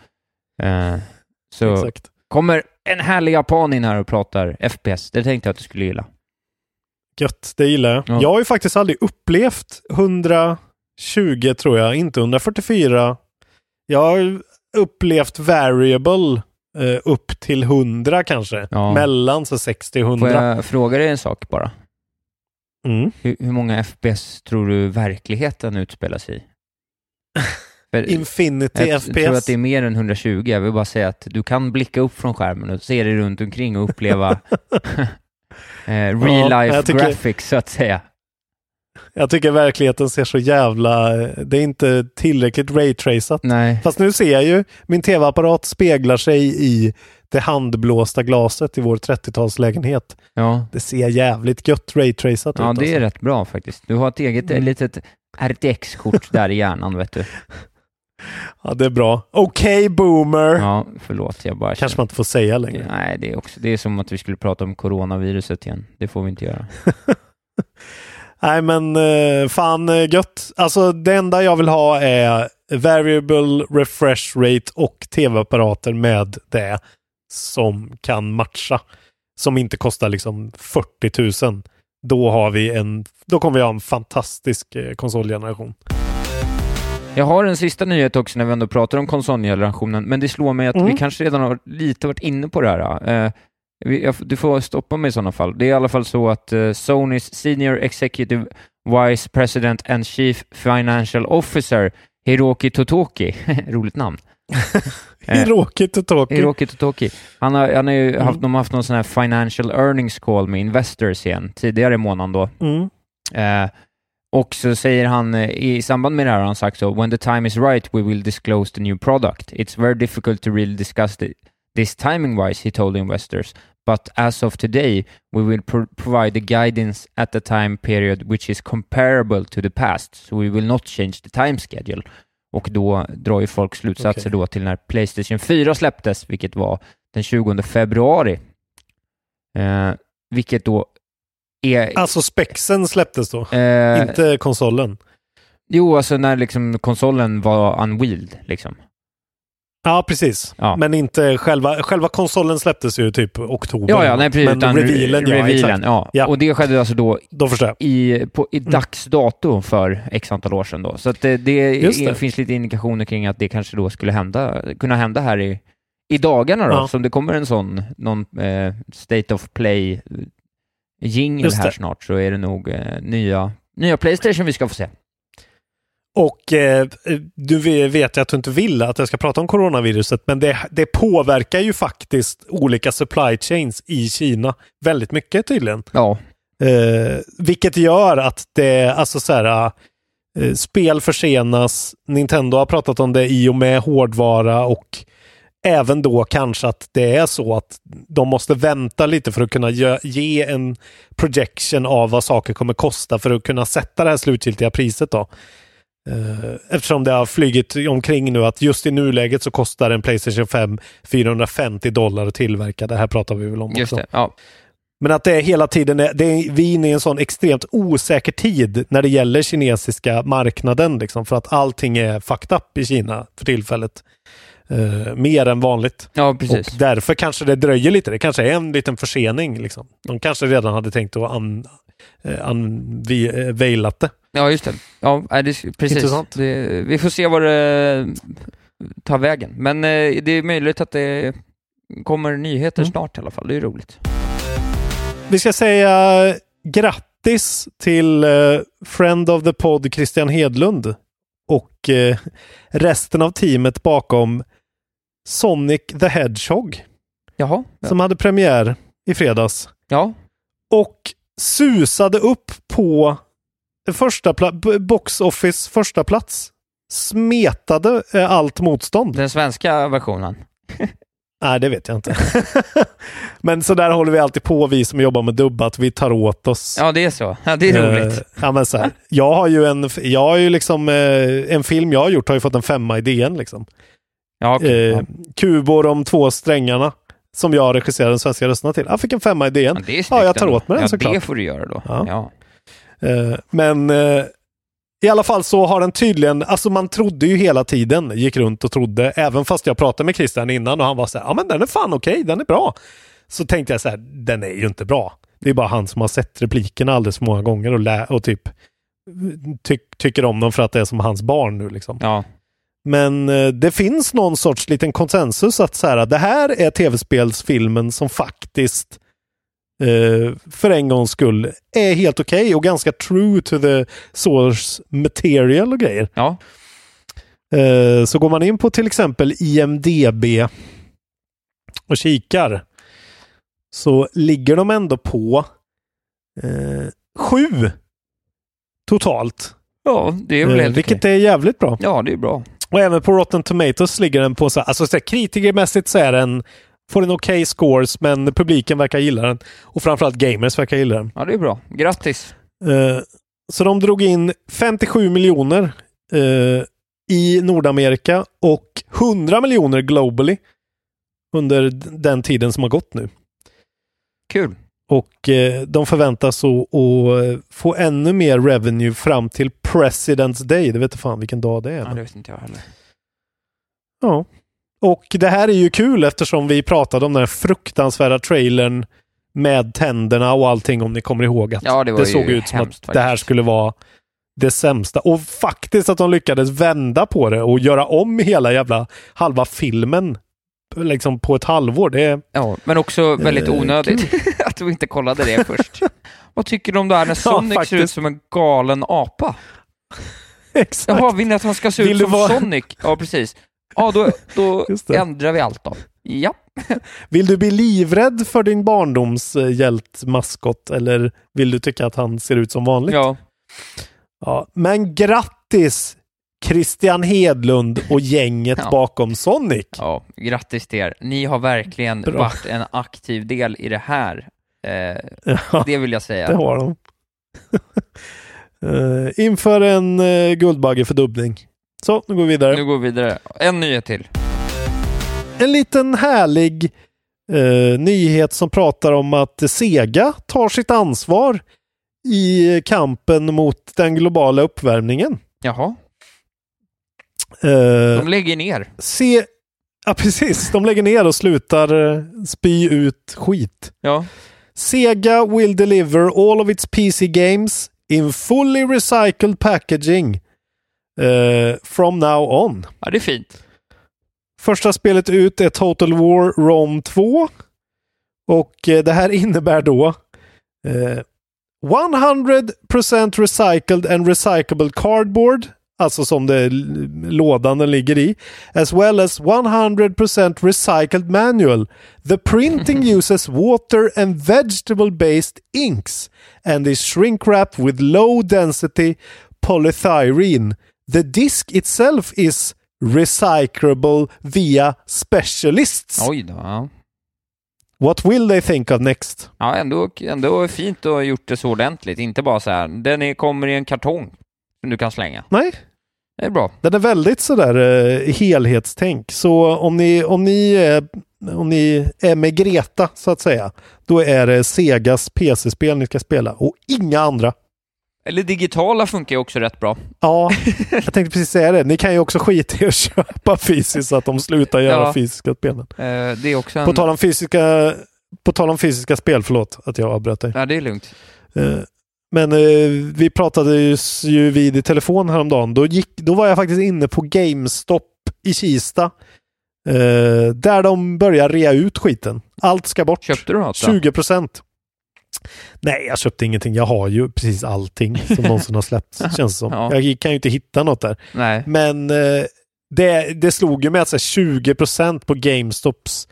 Eh, så Exakt. kommer en härlig japan in här och pratar FPS, det tänkte jag att du skulle gilla. Gött, det gillar jag. Ja. Jag har ju faktiskt aldrig upplevt 120 tror jag, inte 144. Jag har upplevt variable eh, upp till 100 kanske. Ja. Mellan så 60 och Får 100. jag fråga dig en sak bara? Mm. Hur, hur många FPS tror du verkligheten utspelas i? För- Infinity Jag FPS. tror att det är mer än 120. Jag vill bara säga att du kan blicka upp från skärmen och se dig runt omkring och uppleva eh, real Ja, life jag tycker- graphics så att säga. Jag tycker verkligheten ser så jävla... Det är inte tillräckligt raytracat. Nej, Fast nu ser jag ju, min tv-apparat speglar sig i det handblåsta glaset i vår 30-talslägenhet. ja, Det ser jävligt gött raytracat ja ut. det är alltså. rätt bra faktiskt. Du har ett eget Mm. litet RTX-kort där i hjärnan vet du. Ja, det är bra. Okej, boomer! Ja, förlåt, jag bara Kanske man inte får säga längre. Nej, det är, också, det är som att vi skulle prata om coronaviruset igen. Det får vi inte göra. Nej, men eh, fan eh, gött. Alltså, det enda jag vill ha är variable refresh rate och tv-apparater med det som kan matcha. Som inte kostar liksom 40 000. Då har vi en, då kommer vi ha en fantastisk eh, konsolgeneration. Jag har en sista nyhet också när vi ändå pratar om konsolgenerationen, men det slår mig att Mm. vi kanske redan har lite varit inne på det här. Eh, du får stoppa mig i sådana fall. Det är i alla fall så att eh, Sonys Senior Executive Vice President and Chief Financial Officer Hiroki Totoki, roligt namn, Eh, Hiroki Totoki. Hiroki Totoki. Han har, han har ju Mm. haft, de har haft någon sån här financial earnings call med investors igen, tidigare i månaden då. Mm. Eh, och så säger han eh, i samband med det här har han sagt så When the time is right we will disclose the new product. It's very difficult to really discuss the, this timing wise, he told investors. But as of today we will pro- provide the guidance at the time period which is comparable to the past. So we will not change the time schedule. Och då drar ju folk slutsatser Okej. då till när Playstation 4 släpptes, vilket var den 20 februari. Eh, vilket då är... Alltså spexen släpptes då, eh, inte konsolen. Jo, alltså när liksom konsolen var unwheeled liksom. Ja, precis. Ja. Men inte själva, själva konsolen släpptes ju typ oktober. Ja, ja, nej precis. Men utan revealen, ja, revealen, ja. Ja. Och det skedde alltså då Då i, på, i dags dato för x antal år sedan då. Så det, det, finns lite indikationer kring att det kanske då skulle hända, kunna hända här i, i dagarna då. Ja. Så om det kommer en sån, någon eh, State of Play jingel Just här snart så är det nog eh, nya, nya Playstation vi ska få se. Och eh, du ve- vet att du inte vill att jag ska prata om coronaviruset, men det, det påverkar ju faktiskt olika supply chains i Kina väldigt mycket tydligen. Ja, Eh, vilket gör att det, alltså så här, eh, spel försenas. Nintendo har pratat om det i och med hårdvara och även då kanske att det är så att de måste vänta lite för att kunna ge, ge en projection av vad saker kommer kosta för att kunna sätta det här slutgiltiga priset. då. Eh, Eftersom det har flygit omkring nu att just i nuläget så kostar en Playstation 5 450 dollar att tillverka. Det här pratar vi väl om Just också. det. Ja. Men att det är hela tiden, det är, vi är inne i en sån extremt osäker tid när det gäller kinesiska marknaden. Liksom, för att allting är fucked up i Kina för tillfället. Eh, mer än vanligt. ja, precis. Och därför kanske det dröjer lite. Det kanske är en liten försening. Liksom. De kanske redan hade tänkt att an, veilat det. Ja, just det. Ja, det precis. Intressant. Det, vi får se vad det tar vägen. Men eh, det är möjligt att det kommer nyheter Mm. snart i alla fall. Det är roligt. Vi ska säga grattis till eh, Friend of the Pod Christian Hedlund och eh, resten av teamet bakom Sonic the Hedgehog Jaha. Ja. som hade premiär i fredags ja. och susade upp på första box office första plats. Smetade eh, allt motstånd. Den svenska versionen. Nej, det vet jag inte. Men så där håller vi alltid på, vi som jobbar med dubb, att vi tar åt oss. Ja, det är så. Ja, det är roligt. Eh, ja, men så här. Jag har ju en, jag har ju liksom, eh, en film jag har gjort har ju fått en femma i DN. Liksom. Ja, okej. Eh, ja. Kubo, de två strängarna, som jag regisserade de svenska rösterna till. Jag fick en femma i DN. Snyggt Ja, jag tar åt mig den ja, såklart. det får du göra då. Ja. Eh, men eh, i alla fall så har den tydligen, alltså man trodde ju hela tiden, gick runt och trodde, även fast jag pratade med Christian innan och han var så här, ja men den är fan okej, den är bra. Så tänkte jag så här, den är ju inte bra. Det är bara han som har sett replikerna alldeles för många gånger och, lä- och typ ty- tycker om dem för att det är som hans barn nu liksom. ja. Men eh, det finns någon sorts liten konsensus att så här, det här är tv-spelsfilmen som faktiskt eh, för en gångs skull är helt okej och ganska true to the source material och grejer. ja. Eh, så går man in på till exempel IMDB och kikar så ligger de ändå på eh, sju totalt. Ja, det är väl Eh, helt vilket okej. är jävligt bra. Ja, det är bra. Och även på Rotten Tomatoes ligger den på så alltså så här, kritikermässigt så är den får den okej scores men publiken verkar gilla den. Och framförallt gamers verkar gilla den. Ja, det är bra. Grattis. Eh, så de drog in 57 miljoner eh, i Nordamerika och 100 miljoner globally under den tiden som har gått nu. Kul. Och eh, de förväntas att få ännu mer revenue fram till President's Day. Det vet inte fan vilken dag det är. Ja, men- det vet inte jag heller. Ja. Och det här är ju kul eftersom vi pratade om den här fruktansvärda trailern med tänderna och allting om ni kommer ihåg att Ja, det det såg ut som hemskt att det här skulle vara det sämsta. Och faktiskt att de lyckades vända på det och göra om hela jävla halva filmen liksom på ett halvår. Det Ja, men också väldigt Eh, onödigt att du inte kollade det först. Vad tycker du om det här när Sonic ser ut som en galen apa? exakt. Jaha, vill ni att han ska se Vill ut som vara- Sonic? Ja, precis. Ja, då, då ändrar vi allt då. Ja. Vill du bli livrädd för din barndoms eh, hjältmaskot eller vill du tycka att han ser ut som vanligt? ja. Ja, men grattis Christian Hedlund och gänget Ja. bakom Sonic. Ja, grattis till er. Ni har verkligen Bra. varit en aktiv del i det här. Eh, Ja, det vill jag säga. det har de. Eh, inför en uh, Guldbagge-fördubbling. Så, nu går vi vidare. Nu går vi vidare. En nyhet till. En liten härlig eh, nyhet som pratar om att Sega tar sitt ansvar i kampen mot den globala uppvärmningen. Jaha, Eh, de lägger ner. se, ja, precis. De lägger ner och slutar eh, spy ut skit. Ja. Sega will deliver all of its PC games in fully recycled packaging eh, from now on. ja, det är fint. Första spelet ut är Total War Rome 2. Och eh, det här innebär då eh, 100% recycled and recyclable cardboard, alltså som det lådan den ligger i, as well as 100% recycled manual. The printing uses water and vegetable based inks and is shrink wrapped with low density polythyrene. The disk itself is recyclable via specialists. Oj då. Ja, What will they think of next? ja ändå, ändå fint att ha gjort det så ordentligt. Inte bara så här, den är, kommer i en kartong som du kan slänga. Nej, Det är bra. den är väldigt sådär eh, helhetstänk. Så om ni, om, ni är, om ni är med Greta så att säga, då är det Segas PC-spel ni ska spela och inga andra. Eller digitala funkar ju också rätt bra. Ja, jag tänkte precis säga det. Ni kan ju också skita i att köpa fysiskt så att de slutar göra Ja. fysiska spelen. Eh, det är också en... På tal om fysiska, på tal om fysiska spel, förlåt att jag avbröt dig. Ja, det är lugnt. Eh, Men eh, vi pratade ju vid i telefon häromdagen. Då, gick, då var jag faktiskt inne på GameStop i Kista. Eh, där de börjar rea ut skiten. Allt ska bort. Köpte du något då? 20 procent. Nej, jag köpte ingenting. Jag har ju precis allting som någonsin har släppts, känns som. Ja. Jag kan ju inte hitta något där. Nej. Men eh, det, det slog ju med att så här, 20 procent på GameStops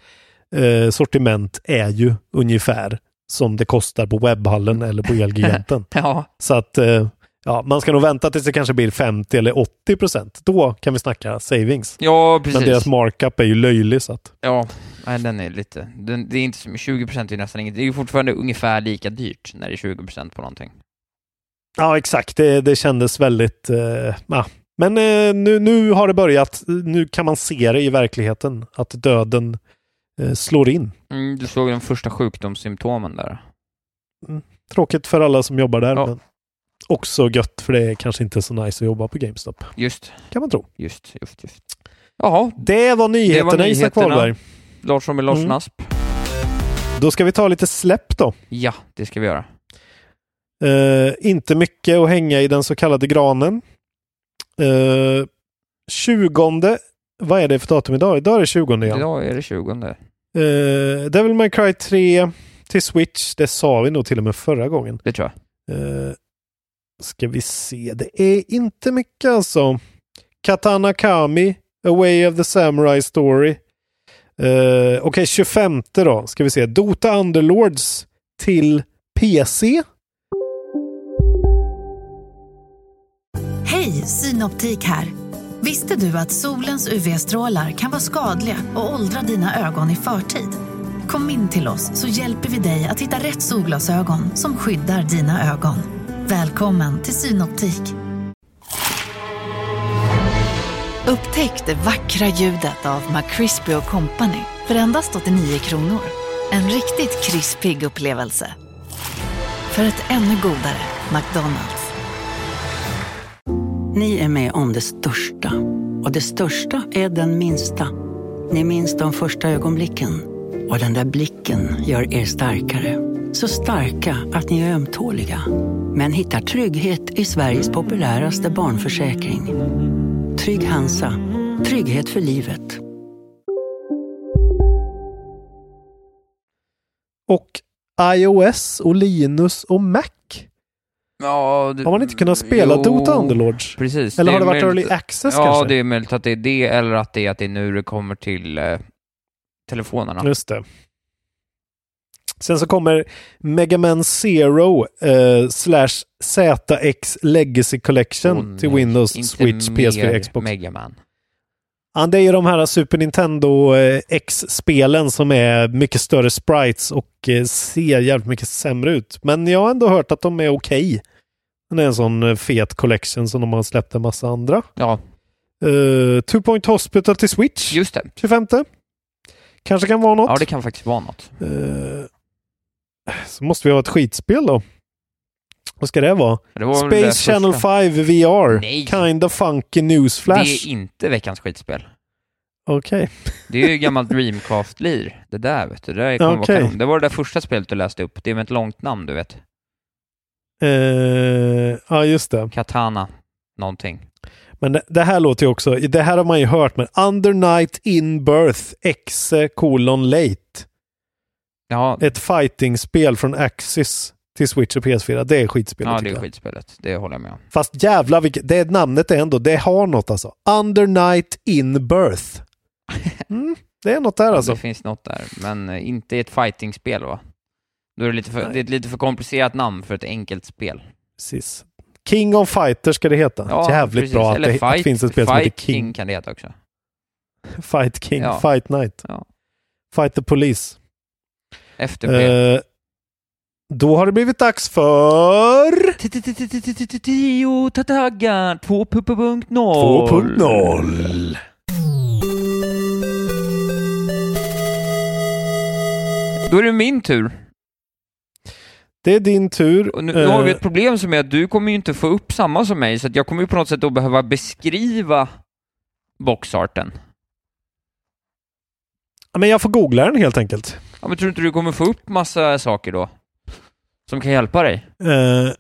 eh, sortiment är ju ungefär som det kostar på webbhallen eller på Elgiganten. Ja, Så att eh, ja, man ska nog vänta tills det kanske blir 50 eller 80 procent. Då kan vi snacka savings. ja precis. Men deras markup är ju löjlig så att Ja, nej, den är lite... Den, det är inte så, 20% är nästan inget. Det är ju fortfarande ungefär lika dyrt när det är 20% på någonting. Ja, exakt. Det, det kändes väldigt... Eh. Men eh, nu, nu har det börjat. Nu kan man se det i verkligheten. Att döden eh, slår in. Mm, du såg de första sjukdomssymptomen där. Tråkigt för alla som jobbar där. Ja. Men också gött för det är kanske inte så nice att jobba på GameStop. Just, Kan man tro. just, just, just. Jaha, Det var nyheterna, Isak nyheterna. Wahlberg. Larsson med Larsson Mm. Asp. Då ska vi ta lite släpp då. Ja, det ska vi göra. Eh, inte mycket att hänga i den så kallade granen. Eh, 20, vad är det för datum idag? Idag är det 20 ja. Idag är det 20. Eh, Devil May Cry 3 till Switch, det sa vi nog till och med förra gången. Det tror jag. Eh, ska vi se, det är inte mycket alltså. Katana Kami, A Way of the Samurai Story. Eh, Okej, 25 då ska vi se. Dota Underlords till PC. Hej, Synoptik här. Visste du att solens UV-strålar kan vara skadliga och åldra dina ögon i förtid? Kom in till oss så hjälper vi dig att hitta rätt solglasögon som skyddar dina ögon. Välkommen till Synoptik. Upptäck det vackra ljudet av McCrispy Company för endast 89 kronor. En riktigt krispig upplevelse. För ett ännu godare McDonalds. Ni är med om det största. Och det största är den minsta. Ni minns de första ögonblicken. Och den där blicken gör er starkare. Så starka att ni är ömtåliga. Men hittar trygghet i Sveriges populäraste barnförsäkring. Trygg Hansa. Trygghet för livet. Och iOS och Linus och Mac. Ja, det, Har man inte kunnat spela jo, Dota Underlords? Precis. Eller har är det varit möjligt- early access Ja, kanske? det är möjligt att det är det, eller att det är att det är nu det kommer till eh, telefonerna. Just det. Sen så kommer Mega Man Zero eh, slash ZX Legacy Collection Åh, till Windows, inte Switch, PS4, mer Xbox. Mega Man. Ja, det är ju de här Super Nintendo eh, X-spelen som är mycket större sprites och eh, ser jävligt mycket sämre ut. Men jag har ändå hört att de är okej. Det är en sån eh, fet collection som de har släppt en massa andra. Ja, Uh, Two Point Hospital till Switch, just det. 25. Kanske kan vara något. Ja, det kan faktiskt vara något. Eh, så måste vi ha ett skitspel då. Vad ska det vara? Det det Space Channel första. 5 VR. Nej. Kinda funky Det newsflash. är inte veckans skitspel. Okej. Det är ju gammalt Dreamcast-lir. Det där vet du. Det, där kommer Okej. vara kanon. det var det där första spelet du läste upp. Det är med ett långt namn, du vet. Eh, ja, just det. Katana. Någonting. Men det, det här låter ju också, det här har man ju hört, men Under Night in Birth exe colon late. Ja, Ett fighting-spel från Axis till Switch och PS4. Det är skitspel. ja det är skitspelet. Det håller jag med om. Fast jävla vilket, det namnet är ändå, det har något alltså. Under Night in Birth. Mm, det är något där alltså. Det finns något där, men eh, inte i ett fighting-spel va? Då är det, lite för, det är ett lite för komplicerat namn för ett enkelt spel. Precis. King of Fighters ska det heta. Ja, Jävligt precis. bra att Eller det, att fight, det finns ett spel som heter King. King kan det heta också. Fight King, Ja. Fight Night. Ja. Fight the Police. FTP. Eh, då har det blivit dags för... Tio taggar 2.0. 2.0. Då är det min tur. Det är din tur. Och nu, nu har vi Eh, ett problem som är att du kommer ju inte få upp samma som mig, så jag kommer ju på något sätt att behöva beskriva boxarten. Men jag får googla den helt enkelt. Ja, men tror du inte du kommer få upp massa saker då? Som kan hjälpa dig? Eh,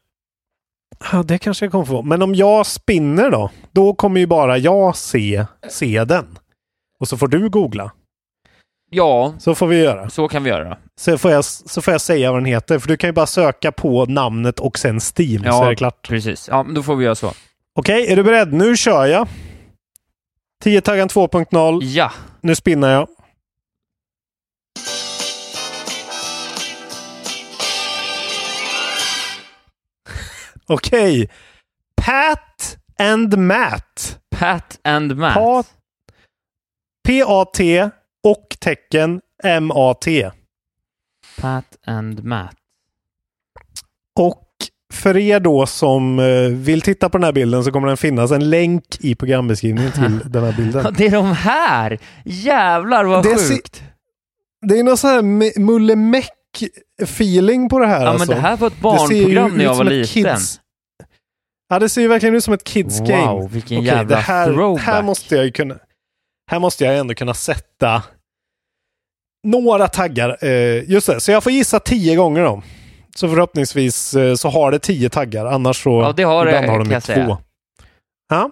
ja, det kanske jag kommer få. Men om jag spinner då? Då kommer ju bara jag se, se den. Och så får du googla. Ja, Så får vi göra. så kan vi göra. Så får, jag, så får jag säga vad den heter. För du kan ju bara söka på namnet och sen Steam så Ja. är det klart. Precis. Ja, men då får vi göra så. Okej, är du beredd? Nu kör jag. 10 taggen 2.0. Ja. Nu spinnar jag. Okej. Pat and Matt. Pat and Matt. Pa- P-A-T och tecken M-A-T. Pat and Matt. Och för er då som eh, vill titta på den här bilden så kommer den finnas en länk i programbeskrivningen till den här bilden. det är de här! Jävlar vad Det sjukt! Det är någon sån här mullemäck feeling på det här Ja, alltså. men det här var ett Det ser ju barnprogram när jag var liten. kids- Ja, det ser ju verkligen ut som ett kids Wow, game. vilken Okej, jävla det här, throwback. här måste jag ju kunna... Här måste jag ändå kunna sätta några taggar. Eh, just det, så jag får gissa tio gånger då. Så förhoppningsvis eh, så har det tio taggar, annars så Ja, det har det, har de kan jag säga. två. Ja,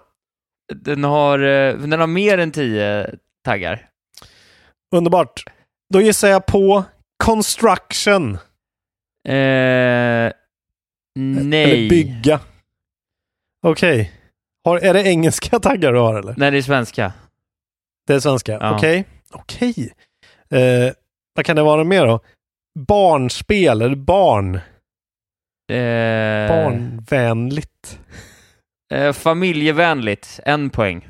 Den har, eh, den har mer än tio taggar. underbart. Då gissar jag på Construction. Eh, Eller nej. bygga. Okej. Har, är det engelska taggar du har eller? Nej, det är svenska. Det är svenska? Ja. Okej. Okej. Eh, vad kan det vara mer då? Barnspel eller barn? Eh, Barnvänligt. eh, familjevänligt. En poäng.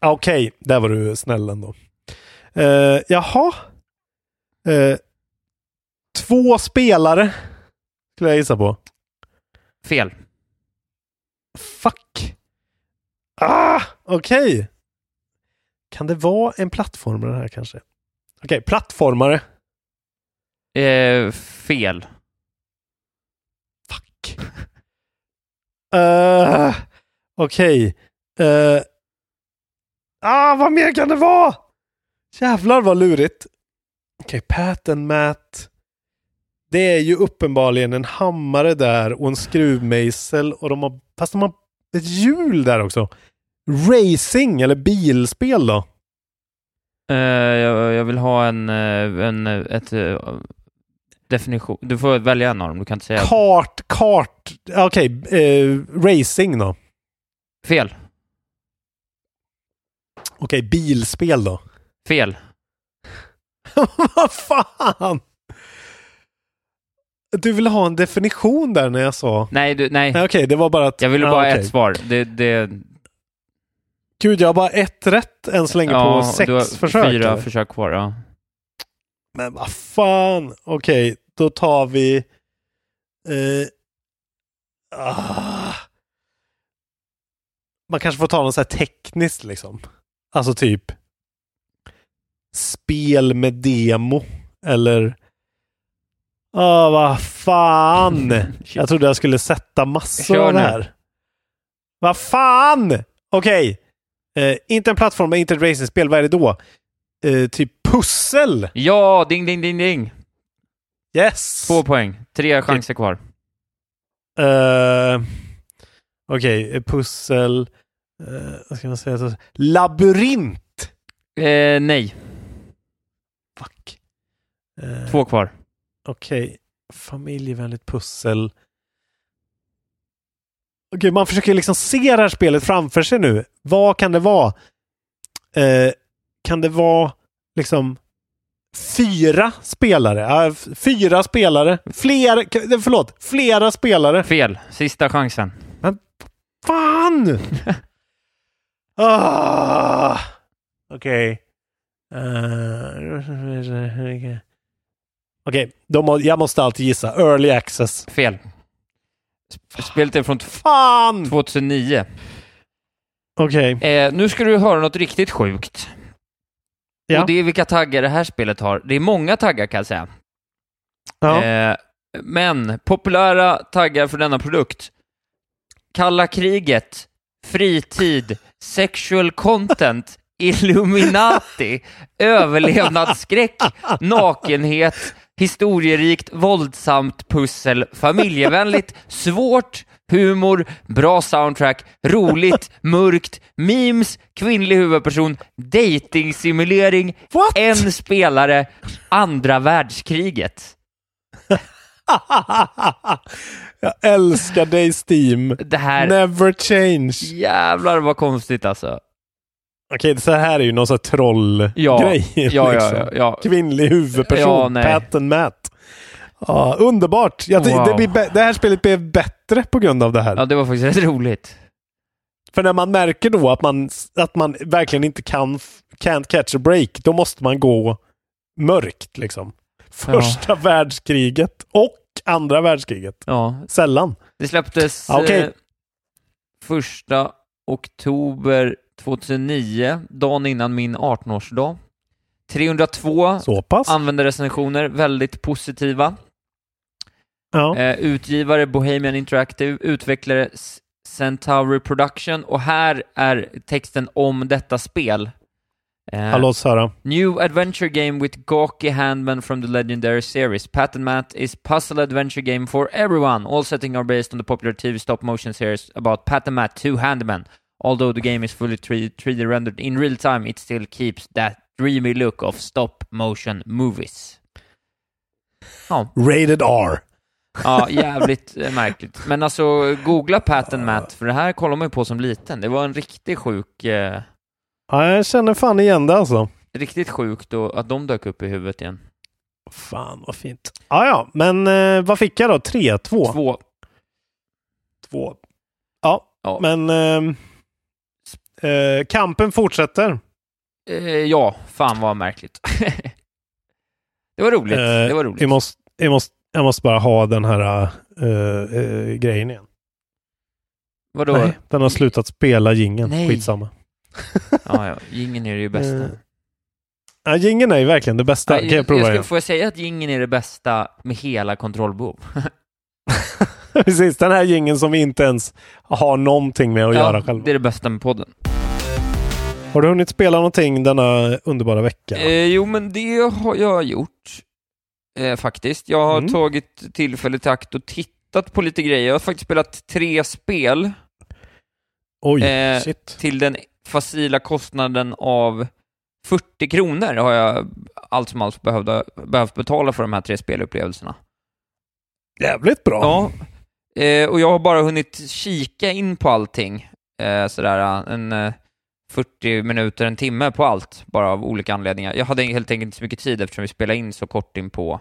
Ah, Okej, där var du snäll ändå. Eh, jaha. Eh, två spelare. Skulle jag gissa på. Fel. Fuck. Ah, okej. Kan det vara en plattformare här kanske? Okej, plattformare. Eh, fel. Fuck. Uh, Okej. Eh, ah, vad mer kan det vara? Jävlar vad lurigt. Okej, Pat and Matt. Det är ju uppenbarligen en hammare där och en skruvmejsel och de har, fast de har ett hjul där också. Racing eller bilspel då? Eh, jag, jag vill ha en, eh, en ett, eh, definition. Du får välja en av dem. Du kan inte säga Kart, kart. Okej, eh, racing då? fel. Okej, bilspel då? Fel. Vad fan! Du vill ha en definition där när jag sa... Nej, du, nej. Nej, okej, det var bara att... Jag ville Ja, bara okej. ett svar. Det, det, Gud, jag har bara ett rätt än så länge på sex du har försök. Fyra eller? försök kvar, ja. Men vad fan. Okej, då tar vi... Eh, ah. Man kanske får ta något så här tekniskt liksom. Alltså typ spel med demo eller Ah, vad fan! jag trodde jag skulle sätta massor av det här. Vad fan! Okej. Eh, inte en plattform, men inte ett racingspel. Vad är det då? Eh, typ pussel! Ja, ding, ding, ding, ding. Yes! Två poäng. Tre chanser kvar. Eh, Okej, eh, pussel. Uh, vad ska man säga? Labyrint! Eh, nej. Fuck. Eh, Två kvar. Okej, familjevänligt pussel. Okej, man försöker liksom se det här spelet framför sig nu. Vad kan det vara? Eh, kan det vara liksom fyra spelare. F- fyra spelare. Fler, förlåt, flera spelare. Fel. Sista chansen. Fan! ah, Okej. Eh, Okej, då må- jag måste alltid gissa. Early access. Fel. Sp- Spelet är från Fan! 2009. Okej. Eh, nu ska du höra något riktigt sjukt. Ja. Och det är vilka taggar det här spelet har. Det är många taggar kan jag säga. Ja. Eh, men populära taggar för denna produkt. Kalla kriget, fritid, sexual content, Illuminati, överlevnadsskräck, nakenhet, historierikt, våldsamt pussel, familjevänligt, svårt, humor, bra soundtrack, roligt, mörkt, memes, kvinnlig huvudperson, dating-simulering, en spelare, andra världskriget. jag älskar dig Steam. Det här... Never change. Jävlar vad konstigt alltså. Okej, så här är ju någon sån här trollgrej. Ja, ja, ja, liksom. ja, ja. Kvinnlig huvudperson, Ja. Pat and Matt. Ja, underbart. Jag, Wow. det, det här spelet blev bättre på grund av det här. Ja, det var faktiskt rätt roligt. För när man märker då att man, att man verkligen inte kan can't catch a break, då måste man gå mörkt liksom. Första världskriget och andra världskriget. Ja, Sällan. det släpptes Ja, okej. eh, första oktober 2009, dagen innan min 18-årsdag. 302 Så pass. användarrecensioner, väldigt positiva. Ja. Eh, utgivare Bohemian Interactive, utvecklare Centauri Production och här är texten om detta spel. Eh, oss höra. New adventure game with gawky handmen from the legendary series. Pat and Matt is puzzle adventure game for everyone. All settings are based on the popular TV stop motion series about Pat and Matt, two handmen. Although the game is fully 3- 3D rendered in real time, it still keeps that dreamy look of stop motion movies. Ja, Rated R. ja jävligt eh, märkligt. Men alltså, googla Pat and Matt, för det här kollar man ju på som liten. Det var en riktigt sjuk, eh, Ja, jag känner fan igen det alltså. riktigt sjukt och att de dök upp i huvudet igen. Fan vad fint. Ja, ja, men eh, vad fick jag då? 3, 2? Två. Två. Ja, Ja. men ehm, eh, kampen fortsätter. Eh, ja, fan vad märkligt. det var roligt. Eh, det var roligt. Jag måste, jag, måste, jag måste bara ha den här eh, eh, grejen igen. Vadå? Nej, den har slutat spela jingeln. Nej. Skitsamma. Ja, ja. Gingen är det ju bästa. Eh, Ja, jingeln är ju verkligen det bästa. Ja, kan jag jag, prova jag ska, igen? får jag säga att gingen är det bästa med hela kontrollbehov? Precis, den här jingeln som vi inte ens har någonting med att göra ja, själva. det är det bästa med podden. Har du hunnit spela någonting denna underbara vecka? Eh, jo, men det har jag gjort. Eh, faktiskt. Jag har Mm. tagit tillfället i akt och tittat på lite grejer. Jag har faktiskt spelat tre spel Oj, eh, shit. till den facila kostnaden av 40 kronor har jag allt som allt behövde, behövt betala för de här tre spelupplevelserna. Jävligt bra. Ja, eh, och jag har bara hunnit kika in på allting. Eh, sådär en eh, 40 minuter, en timme på allt, bara av olika anledningar. Jag hade helt enkelt inte så mycket tid eftersom vi spelade in så kort in på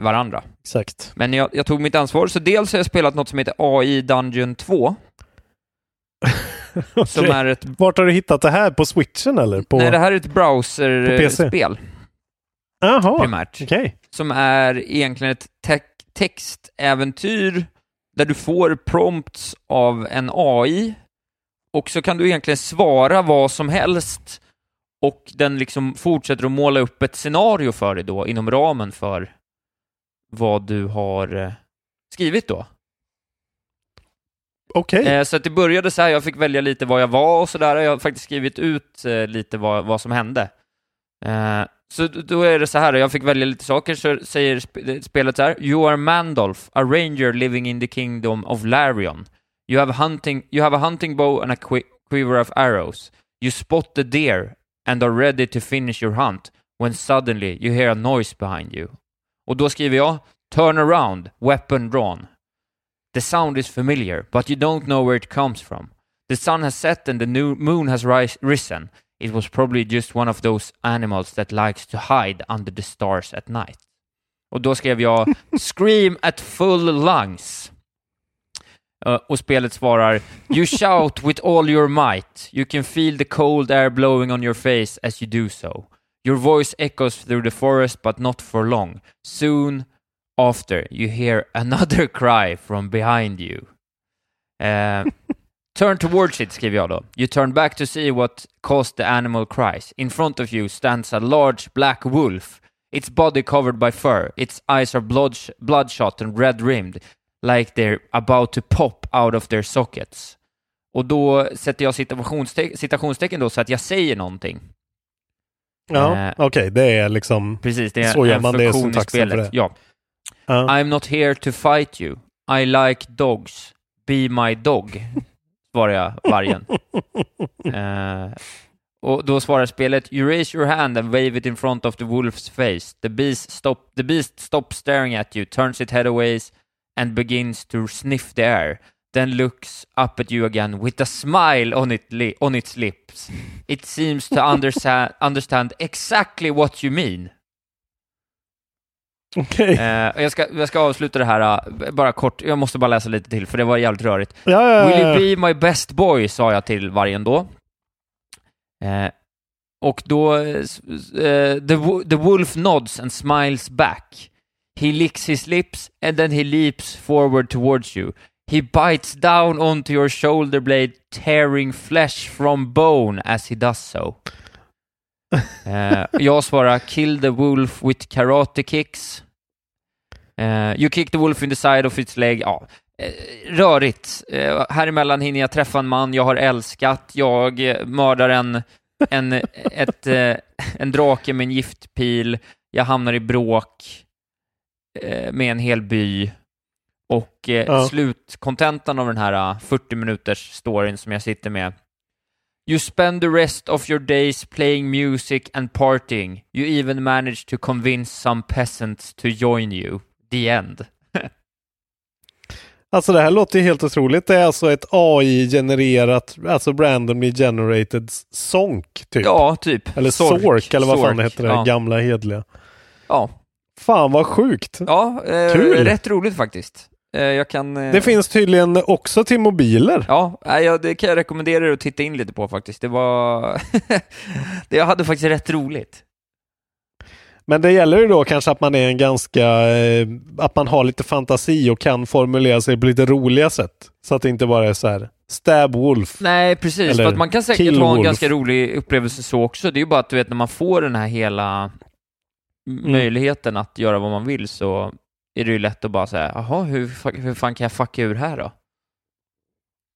varandra. Exakt. Men jag, jag tog mitt ansvar, så dels har jag spelat något som heter AI Dungeon 2, som Okej. är ett... Vart har du hittat det här? På switchen eller? På... Nej, det här är ett browserspel Jaha, okej. som är egentligen ett te- textäventyr där du får prompts av en AI och så kan du egentligen svara vad som helst och den liksom fortsätter att måla upp ett scenario för dig då inom ramen för vad du har eh, skrivit då. Okej. Eh, så att det började så här, jag fick välja lite vad jag var och sådär. Jag har faktiskt skrivit ut eh, lite vad, vad som hände. Så då är det så här, jag fick välja lite saker, så säger spelet så här. You are Mandolf, a ranger living in the kingdom of Larion. You have, hunting, you have a hunting bow and a quiver of arrows. You spot the deer and are ready to finish your hunt when suddenly you hear a noise behind you. Och då skriver jag Turn around, weapon drawn. The sound is familiar, but you don't know where it comes from. The sun has set and the new moon has rise, risen. It was probably just one of those animals that likes to hide under the stars at night. Och då skrev jag Scream at full lungs. Uh, och spelet svarar You shout with all your might. You can feel the cold air blowing on your face as you do so. Your voice echoes through the forest but not for long. Soon after you hear another cry from behind you. Uh, turn towards it, skrev jag då. You turn back to see what caused the animal cries. In front of you stands a large black wolf. Its body covered by fur. Its eyes are blood bloodshot and red-rimmed, like they're about to pop out of their sockets. Och då sätter jag citationste citationstecken då så att jag säger någonting. Ja, Eh, okej, det är liksom... Precis, det är så gör en man det är funktion i syntaxen för spelet. det. Ja. Ja. I'm not here to fight you. I like dogs. Be my dog, svarar jag vargen. Eh, och då svarar spelet You raise your hand and wave it in front of the wolf's face. The beast, stop, the beast stops staring at you, turns its head away and begins to sniff the air. Then looks up at you again with a smile on, it li- on its lips. It seems to understand, understand exactly what you mean. Okej. Eh, jag, ska, jag ska avsluta det här eh, bara kort, jag måste bara läsa lite till för det var jävligt rörigt. Ja, ja, ja, Will you be my best boy, sa jag till vargen då. Eh, och då, eh, eh, the, the wolf nods and smiles back. He licks his lips and then he leaps forward towards you. He bites down onto your shoulder blade, tearing flesh from bone as he does so. Eh, jag svarar kill the wolf with karate kicks. Eh, you kick the wolf in the side of its leg. Ja, eh, rörigt. Här emellan hinner jag träffa en man jag har älskat. Jag mördar en, en, ett, en drake med en giftpil. Jag hamnar i bråk med en hel by. Och eh, Ja. slutkontentan av den här eh, 40 minuters storyn som jag sitter med You spend the rest of your days playing music and partying. You even manage to convince some peasants to join you. The end. Alltså det här låter ju helt otroligt. Det är alltså ett AI-genererat, alltså randomly generated sonk typ. Ja, typ. Eller Sork. Sork, eller vad fan Sork, det heter det ja. gamla hedliga. Ja, Fan vad sjukt. ja eh, Kul. rätt roligt faktiskt. Eh, jag kan... Eh, Det finns tydligen också till mobiler. Ja, ja, det kan jag rekommendera er att titta in lite på faktiskt. Det var... det, jag hade faktiskt rätt roligt. Men det gäller ju då kanske att man är en ganska, eh, att man har lite fantasi och kan formulera sig på lite roliga sätt. Så att det inte bara är så här stab wolf. Nej, precis. Eller För att man kan säkert ha en ganska rolig upplevelse så också. Det är ju bara att du vet, när man får den här hela Mm. möjligheten att göra vad man vill så är det ju lätt att bara säga, jaha, hur, hur fan kan jag fucka ur här då?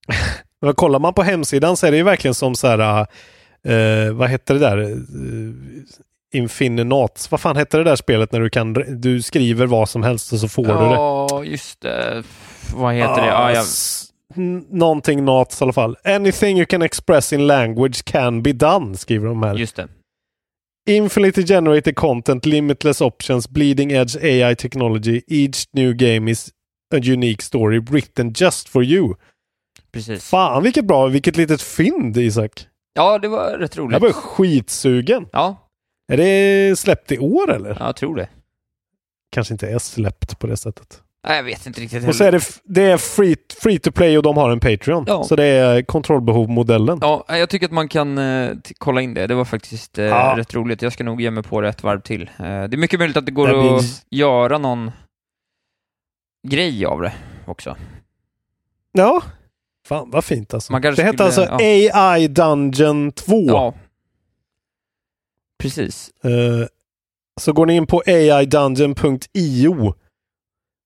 Men kollar man på hemsidan så är det ju verkligen som så här, eh, vad heter det där? Uh, Infininats. Vad fan heter det där spelet när du kan, du skriver vad som helst och så får du det? Ja, just det. Vad heter det? Ah, Ja, jag... n- Någonting nats i alla fall. Anything you can express in language can be done, skriver de här. Just det. Infinitely generated content, limitless options, bleeding edge AI technology. Each new game is a unique story written just for you. Precis. Fan vilket bra, vilket litet fynd Isak. Ja, det var rätt roligt. Jag blev skitsugen. Ja, Är det släppt i år eller? jag tror det. Kanske inte är släppt på det sättet. Nej, jag vet inte riktigt Och så är det, det är free, free to play och de har en Patreon. Ja. Så det är kontrollbehov-modellen. Ja, jag tycker att man kan eh, kolla in det. Det var faktiskt eh, Ja. rätt roligt. Jag ska nog ge mig på det ett varv till. Eh, det är mycket möjligt att det går Det blir- att göra någon grej av det också. Ja. Fan vad fint alltså. Man Det kanske hette skulle- alltså AI Dungeon 2. Ja. Precis. Eh, så går ni in på aidungeon.io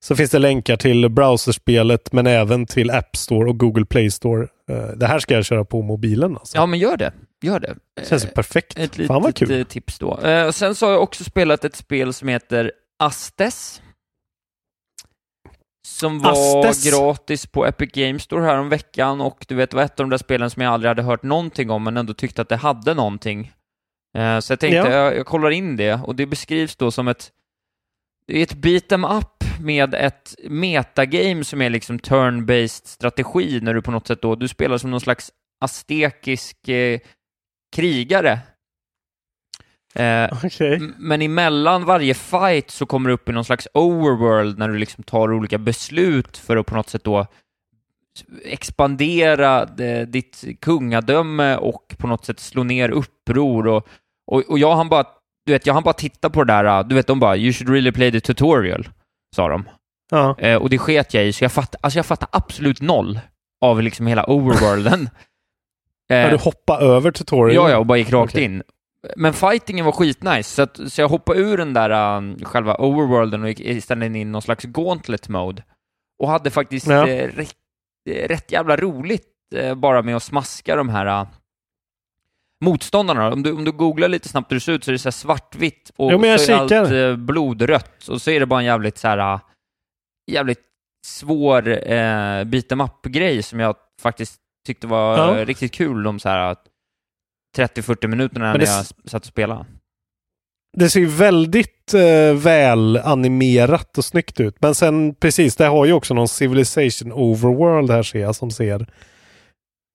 så finns det länkar till browserspelet men även till App Store och Google Play Store. Eh, det här ska jag köra på mobilen alltså. Ja, men gör det. Gör det. Känns ju Eh, perfekt. Ett Fan vad litet kul. eh, tips då. Eh, sen så har jag också spelat ett spel som heter Astes. Som var Astes? gratis på Epic Games Store här om veckan och du vet, det var ett av de där spelen som jag aldrig hade hört någonting om men ändå tyckte att det hade någonting. Eh, så jag tänkte, Ja. jag, jag kollar in det och det beskrivs då som ett det är ett beat em up med ett metagame som är liksom turn-based strategi när du på något sätt då, du spelar som någon slags aztekisk eh, krigare. Eh, m- men emellan varje fight så kommer du upp i någon slags overworld när du liksom tar olika beslut för att på något sätt då expandera det, ditt kungadöme och på något sätt slå ner uppror och, och, och jag han bara, du vet, jag han bara titta på det där, du vet, de bara “You should really play the tutorial”, sa de. Ja. Eh, och det sket jag i, så jag fattade, alltså jag fattade absolut noll av liksom hela overworlden. Ja, Eh, du hoppar över tutorial? Ja, ja, och bara gick rakt Okej. in. Men fightingen var skitnice, så, att, så jag hoppade ur den där um, själva overworlden och gick istället in i någon slags gauntlet mode. Och hade faktiskt Ja. eh, rätt, eh, rätt jävla roligt eh, bara med att smaska de här uh, motståndarna. Om du, om du googlar lite snabbt hur det ser ut så är det så svartvitt och Jo, så är allt eh, blodrött och så är det bara en jävligt så här uh, jävligt svår eh, beat'em up-grej som jag faktiskt tyckte var Ja. eh, riktigt kul de så här 30-40 minuterna Men när det jag satt och spelade. Det ser ju väldigt eh, väl animerat och snyggt ut. Men sen precis, det har ju också någon Civilization Overworld här ser jag som ser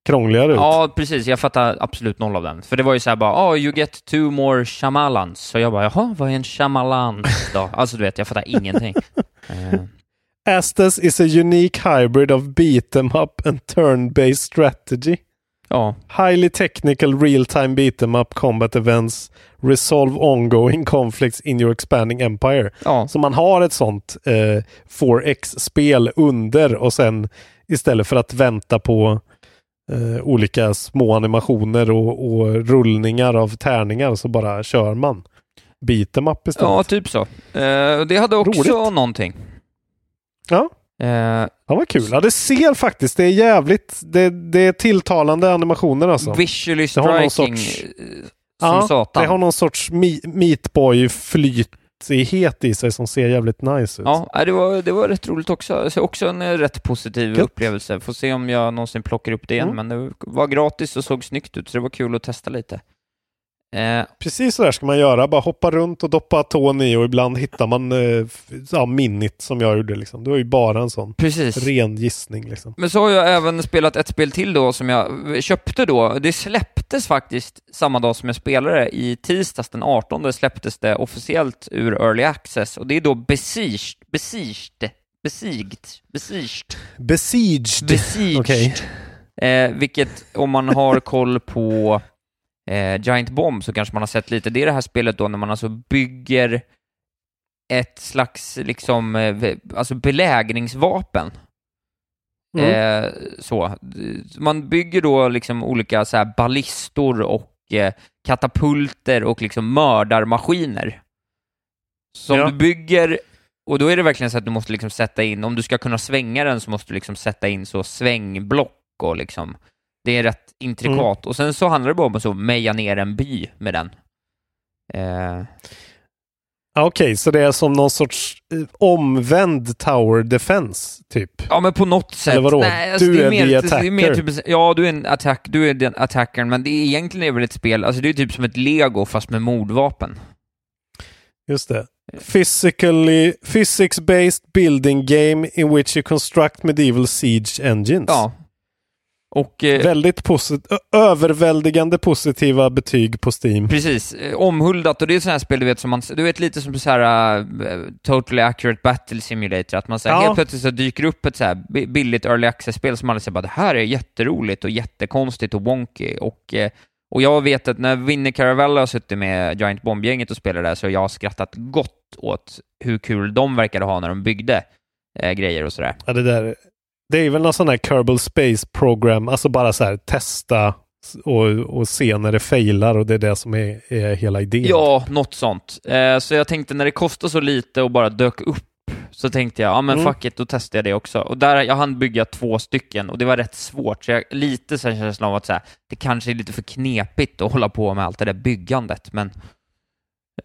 krångligare ut. Ja, precis. Jag fattar absolut noll av den. För det var ju så här bara, oh, you get two more shamalans. Så jag bara, jaha, vad är en shamalan då? Alltså du vet, jag fattar ingenting. Eh, Astas is a unique hybrid of beat 'em up and turn-based strategy. ja, Highly technical real-time beat 'em up combat events resolve ongoing conflicts in your expanding empire. ja. Så man har ett sånt eh, 4X-spel under och sen istället för att vänta på eh, olika små animationer och, och rullningar av tärningar så bara kör man. Beat 'em up istället. ja, typ så. Eh, det hade också Roligt. någonting. Ja. Eh, Ja, vad kul. Ja, det ser faktiskt, det är jävligt, det, det är tilltalande animationer alltså. visually Det har någon striking sorts- eh, som ja, satan. det har någon sorts mi- meatboy-flytighet i sig som ser jävligt nice ut. Ja, nej, det var, det var rätt roligt också. Så också en eh, rätt positiv Gött. upplevelse. Får se om jag någonsin plockar upp det igen, Mm. men det var gratis och såg snyggt ut, så det var kul att testa lite. Eh, Precis så där ska man göra. Bara hoppa runt och doppa tån i och ibland hittar man eh, ja, minit som jag gjorde. Liksom. Det var ju bara en sån precis. ren gissning. Liksom. Men så har jag även spelat ett spel till då som jag köpte då. Det släpptes faktiskt samma dag som jag spelade. I tisdags den 18 släpptes det officiellt ur Early Access och det är då Besieged, Besieged, Besiegt, Besieged, Besieged. Besieged. Okej. Eh, vilket, om man har koll på eh, Giant Bomb så kanske man har sett lite. Det är det här spelet då när man alltså bygger ett slags liksom, eh, alltså belägringsvapen. Mm. Eh, så. Man bygger då liksom olika så här ballistor och eh, katapulter och liksom mördarmaskiner. Som Ja. du bygger, och då är det verkligen så att du måste liksom sätta in, om du ska kunna svänga den så måste du liksom sätta in så svängblock och liksom, det är rätt intrikat. Och sen så handlar det bara om att så meja ner en by med den. Eh, Ja, Okej, så det är som någon sorts eh, omvänd tower defense, typ. Ja, men på något sätt. Eller vadå? alltså, Du det är mer, the det är mer attacker. typ, ja, du är en attack, du är den attackern, men det är egentligen är väl ett spel, alltså det är typ som ett lego fast med mordvapen. Just det. Physically, physics-based building game in which you construct medieval siege engines. Ja. Och eh, Väldigt posit- överväldigande positiva betyg på Steam. precis, eh, omhuldat, och det är sådana här spel du vet som man, du vet lite som så här uh, Totally Accurate Battle Simulator, att man säger Ja. helt plötsligt så dyker upp ett så här bi- billigt early access-spel som alla säger bara det här är jätteroligt och jättekonstigt och wonky och eh, och jag vet att när Vinnie Caravella har suttit med Giant Bomb-gänget och spelat där så har jag skrattat gott åt hur kul de verkade ha när de byggde eh, grejer och sådär. Ja, det, där, det är väl någon sån här Kerbal Space Program, alltså bara så här testa och, och se när det failar och det är det som är, är hela idén. Ja, något sånt. Eh, så jag tänkte när det kostar så lite och bara dök upp så tänkte jag, ja men Mm. fuck it, då testar jag det också. Och där, jag hann bygga två stycken och det var rätt svårt, så jag lite så här känslan av att så här, det kanske är lite för knepigt att hålla på med allt det där byggandet, men...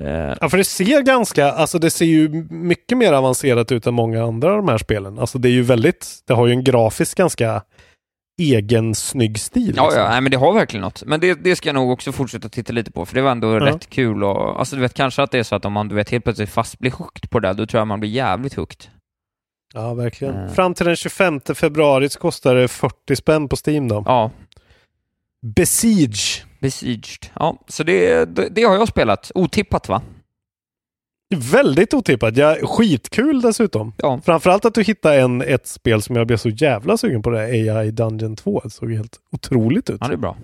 Eh, Ja, för det ser ganska, alltså det ser ju mycket mer avancerat ut än många andra av de här spelen. Alltså det är ju väldigt, det har ju en grafiskt ganska egen snygg stil. ja, liksom. ja, nej, men det har verkligen något. Men det, det ska jag nog också fortsätta titta lite på, för det var ändå Ja. rätt kul och, alltså du vet, kanske att det är så att om man, du vet, helt plötsligt fast blir hooked på det, då tror jag man blir jävligt hooked. Ja, verkligen. Mm. Fram till den 25 februari så kostar det 40 spänn på Steam då. Ja, Besiege. Besieged. Ja, så det, det, det har jag spelat. Otippat va? Väldigt otippat. Ja, skitkul dessutom. Ja. Framförallt att du hittade en, ett spel som jag blev så jävla sugen på det. AI Dungeon 2. Det såg helt otroligt ut. Ja, det är bra.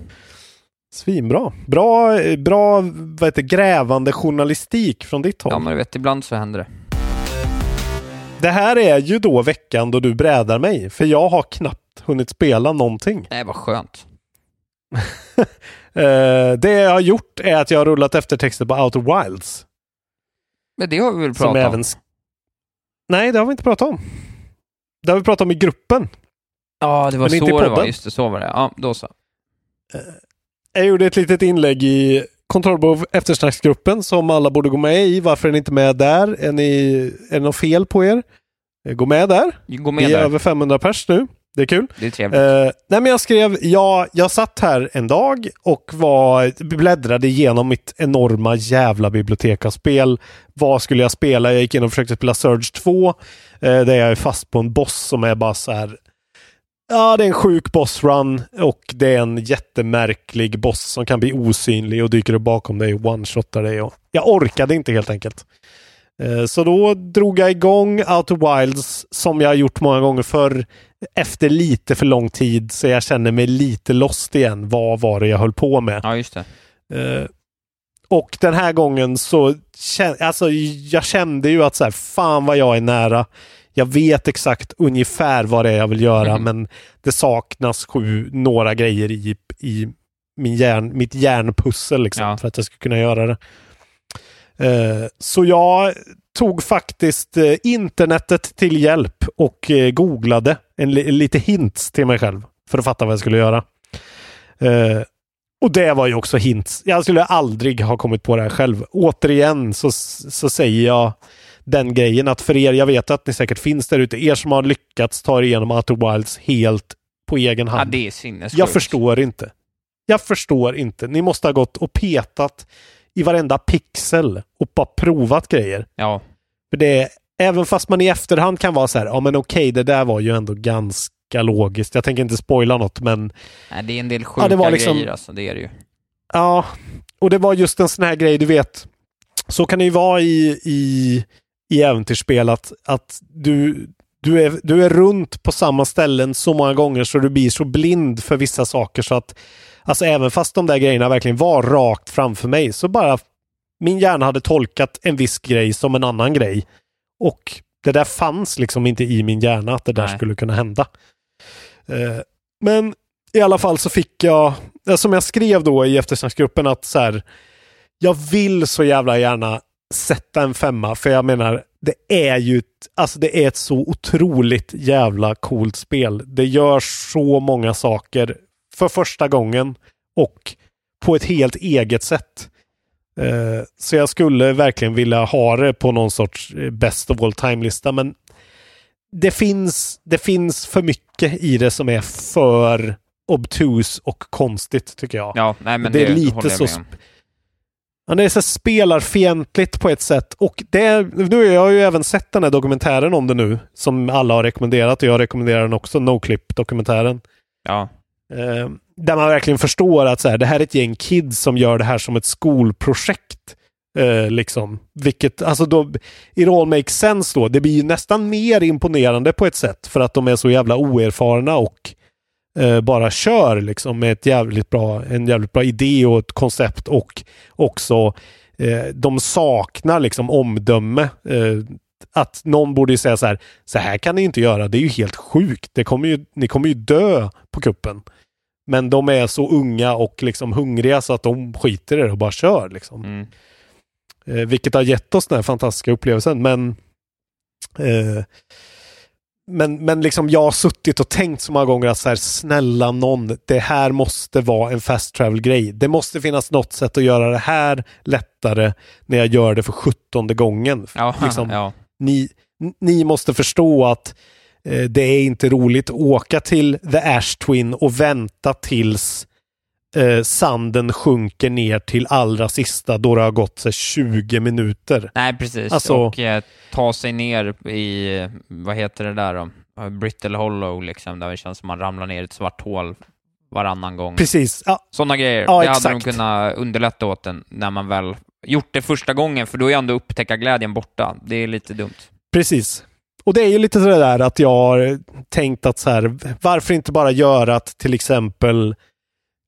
Svinbra. Bra, bra vad heter, grävande journalistik från ditt håll. Ja, men du vet, ibland så händer det. Det här är ju då veckan då du brädar mig, för jag har knappt hunnit spela någonting. Nej, vad skönt. Eh, det jag har gjort är att jag har rullat eftertexter på Outer Wilds. Men det har vi väl pratat om? även... Nej, det har vi inte pratat om. Det har vi pratat om i gruppen. Ja, det var Men så det var. Just det, så var det. Ja, då så. Jag gjorde ett litet inlägg i kontrollbehov eftersnacksgruppen som alla borde gå med i. Varför är ni inte med där? Är, ni, är det något fel på er? Eh, Gå med där. Gå med Vi är där. över 500 pers nu. Det är kul. Det är trevligt. Eh, nej men jag skrev, ja, jag satt här en dag och var, bläddrade igenom mitt enorma jävla bibliotek av spel. Vad skulle jag spela? Jag gick in och försökte spela Surge 2. Eh, där jag är fast på en boss som är bara så här. Ja, det är en sjuk bossrun och det är en jättemärklig boss som kan bli osynlig och dyker upp bakom dig och one-shotar dig. Och jag orkade inte helt enkelt. Eh, Så då drog jag igång Outer Wilds som jag har gjort många gånger förr efter lite för lång tid så jag känner mig lite lost igen. Vad var det jag höll på med? Ja, just det. Eh, och den här gången så alltså, jag kände ju att så här, fan vad jag är nära. Jag vet exakt ungefär vad det är jag vill göra Mhm. men det saknas sju, några grejer i, i min hjärn, mitt hjärnpussel liksom, Ja. för att jag ska kunna göra det. Eh, så jag tog faktiskt eh, internetet till hjälp och eh, googlade en, li- lite hints till mig själv för att fatta vad jag skulle göra. Eh, och det var ju också hints. Jag skulle aldrig ha kommit på det här själv. Återigen så, så säger jag den grejen att för er, jag vet att ni säkert finns där ute, er som har lyckats ta er igenom Outer Wilds helt på egen Ja, hand. det är sinnessjukt. jag förstår inte. Jag förstår inte. Ni måste ha gått och petat i varenda pixel och bara provat grejer. Ja, För det även fast man i efterhand kan vara så här, ja men okej, det där var ju ändå ganska logiskt. Jag tänker inte spoila något, men nej, det är en del sjuka Ja, det var liksom- grejer alltså. Det är det ju. Ja, och det var just en sån här grej, du vet. Så kan det ju vara i, i, i äventyrsspel att, att du, du, är, du är runt på samma ställen så många gånger så du blir så blind för vissa saker så att alltså även fast de där grejerna verkligen var rakt framför mig så bara min hjärna hade tolkat en viss grej som en annan grej. Och det där fanns liksom inte i min hjärna att det där Nej. skulle kunna hända. Eh, men i alla fall så fick jag, eh, som jag skrev då i eftersnacksgruppen, att så här, jag vill så jävla gärna sätta en femma, för jag menar, det är ju ett, alltså det är ett så otroligt jävla coolt spel. Det gör så många saker för första gången och på ett helt eget sätt. Eh, så jag skulle verkligen vilja ha det på någon sorts eh, best of all time-lista, men det finns, det finns för mycket i det som är för obtus och konstigt tycker jag. Ja, nej men det det, är lite så. Ja, det är så spelarfientligt på ett sätt. Och det är, nu har jag ju även sett den här dokumentären om det nu, som alla har rekommenderat och jag rekommenderar den också, Noclip-dokumentären. Ja, Eh, där man verkligen förstår att så här, det här är ett gäng kids som gör det här som ett skolprojekt. Eh, liksom. Vilket, alltså då, it all makes sense då. Det blir ju nästan mer imponerande på ett sätt för att de är så jävla oerfarna och eh, bara kör liksom med ett jävligt bra, en jävligt bra idé och ett koncept och också eh, de saknar liksom omdöme. Eh, att någon borde ju säga så här, så här kan ni inte göra, det är ju helt sjukt. Det kommer ju, ni kommer ju dö på kuppen. Men de är så unga och liksom hungriga så att de skiter i det och bara kör. Liksom. mm. Eh, vilket har gett oss den här fantastiska upplevelsen. Men, eh, men, men liksom jag har suttit och tänkt så många gånger att så här, snälla någon, det här måste vara en fast travel-grej. Det måste finnas något sätt att göra det här lättare när jag gör det för sjuttonde gången. ja, Liksom, ja. Ni, ni måste förstå att eh, det är inte roligt att åka till The Ash Twin och vänta tills eh, sanden sjunker ner till allra sista då det har gått här, 20 minuter. Nej, precis. Alltså- och eh, ta sig ner i, vad heter det där då? Brittle Hollow liksom, där det känns som man ramlar ner i ett svart hål varannan gång. Precis. Ja, Sådana grejer. Ja, det hade exakt. de kunnat underlätta åt en när man väl gjort det första gången, för då är ändå upptäckarglädjen borta. Det är lite dumt. Precis. Och det är ju lite sådär att jag har tänkt att så här, varför inte bara göra att till exempel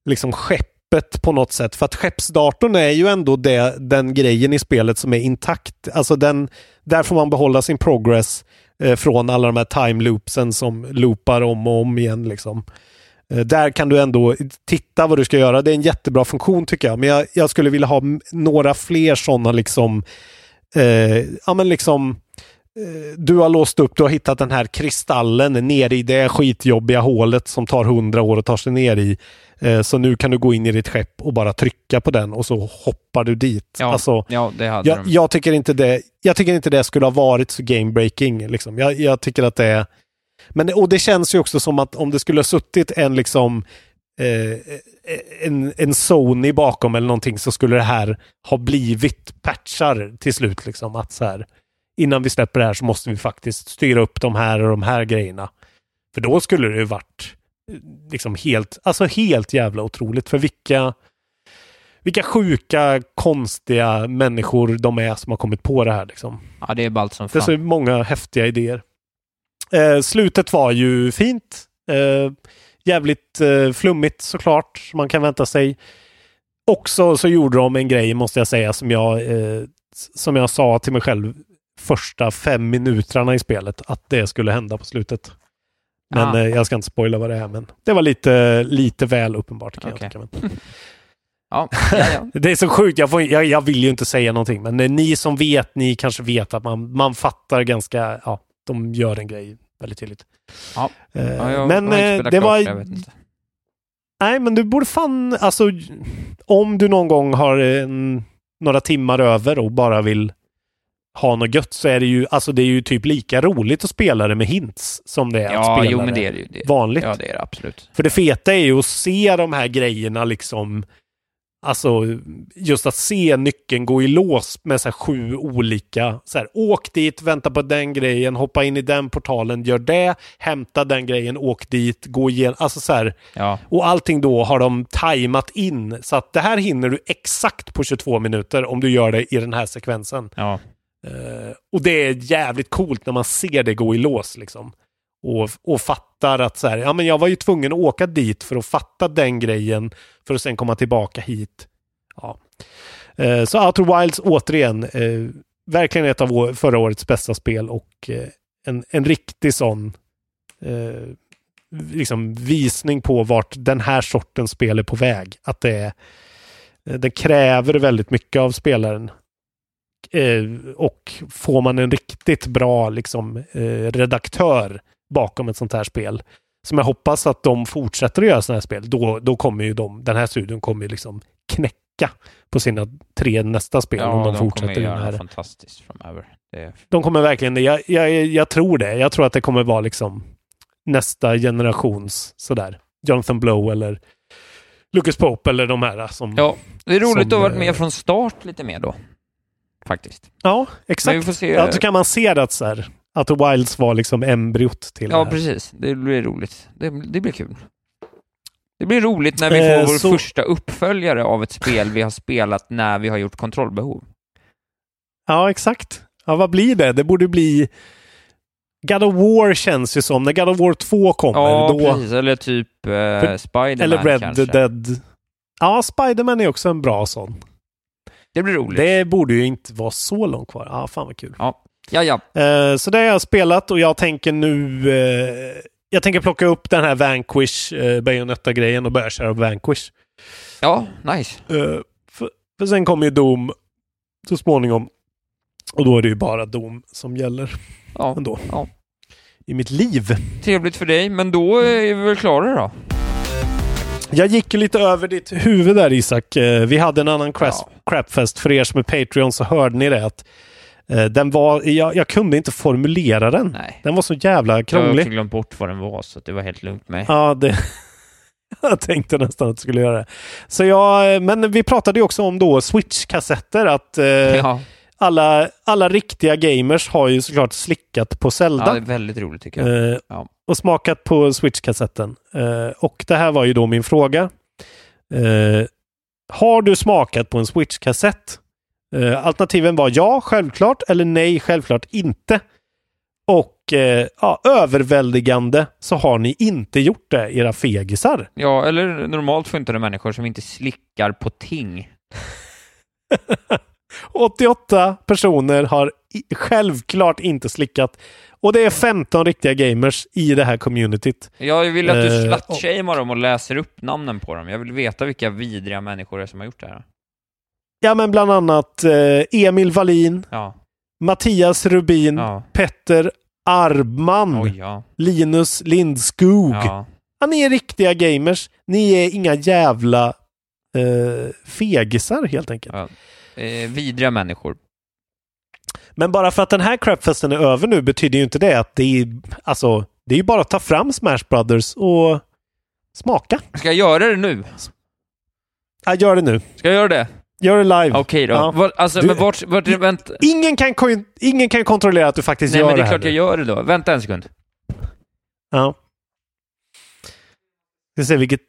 liksom skeppet på något sätt. För att skeppsdatorn är ju ändå det, den grejen i spelet som är intakt. Alltså den, där får man behålla sin progress eh, från alla de här time loopsen som loopar om och om igen. Liksom. Eh, där kan du ändå titta vad du ska göra. Det är en jättebra funktion tycker jag. Men jag, jag skulle vilja ha några fler sådana liksom, eh, ja men liksom eh, du har låst upp, du har hittat den här kristallen nere i det skitjobbiga hålet som tar hundra år att ta sig ner i. Eh, Så nu kan du gå in i ditt skepp och bara trycka på den och så hoppar du dit. Ja, Alltså, ja det hade jag, de. jag, tycker inte det, jag tycker inte det skulle ha varit så game-breaking. Liksom. Jag, jag tycker att det är... Men, och det känns ju också som att om det skulle ha suttit en liksom eh, en, en Sony bakom eller någonting så skulle det här ha blivit patchar till slut. Liksom. Att så här, innan vi släpper det här så måste vi faktiskt styra upp de här och de här grejerna. För då skulle det ju varit eh, liksom helt, alltså helt jävla otroligt. För vilka, vilka sjuka, konstiga människor de är som har kommit på det här. Liksom. Ja, det är ballt som Det är fan. så många häftiga idéer. Eh, slutet var ju fint. Eh, jävligt eh, flummigt såklart, som man kan vänta sig. Också så gjorde de en grej, måste jag säga, som jag, eh, som jag sa till mig själv första fem minuterna i spelet, att det skulle hända på slutet. Men Ah. eh, jag ska inte spoila vad det är, men det var lite, lite väl uppenbart kan Okej. jag tycka. Ja, ja, ja. Det är så sjukt, jag, får, jag, jag vill ju inte säga någonting, men ni som vet, ni kanske vet att man, man fattar ganska, ja, de gör en grej väldigt tydligt. Ja. Eh, Ja, jag men inte eh, det var... jag. Nej, men du borde fan, alltså om du någon gång har en, några timmar över och bara vill ha något gött så är det ju, alltså det är ju typ lika roligt att spela det med hints som det är att Ja, spela jo, men det är det. Det. vanligt. Ja, det är det absolut. För det feta är ju att se de här grejerna liksom Alltså just att se nyckeln gå i lås med så sju olika så här, Åk dit, vänta på den grejen, hoppa in i den portalen, gör det, hämta den grejen, åk dit, gå igenom. Alltså så här, Ja, och allting då har de tajmat in så att det här hinner du exakt på 22 minuter om du gör det i den här sekvensen. ja. Eh, och det är jävligt coolt när man ser det gå i lås liksom. Och, och fattar att så här, ja men jag var ju tvungen att åka dit för att fatta den grejen för att sen komma tillbaka hit. Ja. Eh, så Outer Wilds återigen, eh, verkligen ett av vår, förra årets bästa spel och eh, en, en riktig sån eh, liksom visning på vart den här sortens spel är på väg. Att det, eh, det kräver väldigt mycket av spelaren. Eh, och får man en riktigt bra liksom, eh, redaktör bakom ett sånt här spel, som jag hoppas att de fortsätter att göra sådana här spel, då, då kommer ju de, den här studion kommer ju liksom knäcka på sina tre nästa spel ja om de, de fortsätter kommer göra här. fantastiskt framöver. Det, De kommer verkligen. Jag, jag, jag tror det. Jag tror att det kommer vara liksom nästa generations sådär. Jonathan Blow eller Lucas Pope eller de här som... ja, det är roligt Som, att ha varit eh, med från start lite mer då. Faktiskt. Ja, Men exakt. vi får se. Ja, så kan man se det att så här, att Wilds var liksom embryot till Ja, det här. precis. Det blir roligt. Det, det blir kul. Det blir roligt när vi får Eh, vår så- första uppföljare av ett spel vi har spelat när vi har gjort kontrollbehov. Ja, exakt. Ja, vad blir det? Det borde bli... God of War känns ju som, när God of War 2 kommer, Ja, då... precis. Eller typ eh, Spiderman Eller Red kanske. Dead. Ja, Spiderman är också en bra sån. Det blir roligt. Det borde ju inte vara så långt kvar. Ja, fan vad kul. Ja, ja. ja. Eh, så det har jag spelat och jag tänker nu... Eh, jag tänker plocka upp den här Vanquish eh, Bayonetta-grejen och börja köra Vanquish. Ja, nice. För, för sen kommer ju Doom så småningom. Och då är det ju bara Doom som gäller Ja, ändå. ja. I mitt liv. Trevligt för dig, men då är vi väl klara då? Jag gick ju lite över ditt huvud där Isak. Vi hade en annan cras- Ja. crapfest. För er som är Patreon så hörde ni det. Att, den var, jag, jag kunde inte formulera den. Nej. Den var så jävla Jag har krånglig. också glömt bort vad den var, så det var helt lugnt med. Ja, det... jag tänkte nästan att du skulle göra det. Så jag, men vi pratade ju också om då Switch-kassetter. Att eh, Ja, alla, alla riktiga gamers har ju såklart slickat på Zelda. ja, det är väldigt roligt tycker jag. Eh, Ja. och smakat på Switch-kassetten. Eh, och det här var ju då min fråga. Eh, har du smakat på en Switch-kassett? Eh, alternativen var ja, självklart, eller nej, självklart inte. Och eh, ja, överväldigande så har ni inte gjort det, era fegisar. Ja, eller normalt funtade människor som inte slickar på ting. 88 personer har i- självklart inte slickat. Och det är 15 riktiga gamers i det här communityt. Jag vill att du Eh, slutshamear dem och läser upp namnen på dem. Jag vill veta vilka vidriga människor det är som har gjort det här. Ja, men bland annat eh, Emil Wallin, Ja. Mattias Rubin, Ja. Petter Arbman, Oj, ja. Linus Lindskog. Ja. Ni är riktiga gamers. Ni är inga jävla eh, fegisar helt enkelt. Eh, vidriga människor. Men bara för att den här crapfesten är över nu betyder ju inte det att det är, alltså, det är ju bara att ta fram Smash Brothers och smaka. Ska jag göra det nu? Ja, gör det nu. Ska jag göra det? Gör det live. Okej då. Ja. Vad- alltså, Du- men vart... vart vänta. Ingen kan, ingen kan kontrollera att du faktiskt Nej, gör men det det är klart jag gör det då. Vänta en sekund. Ja. Ska se vilket...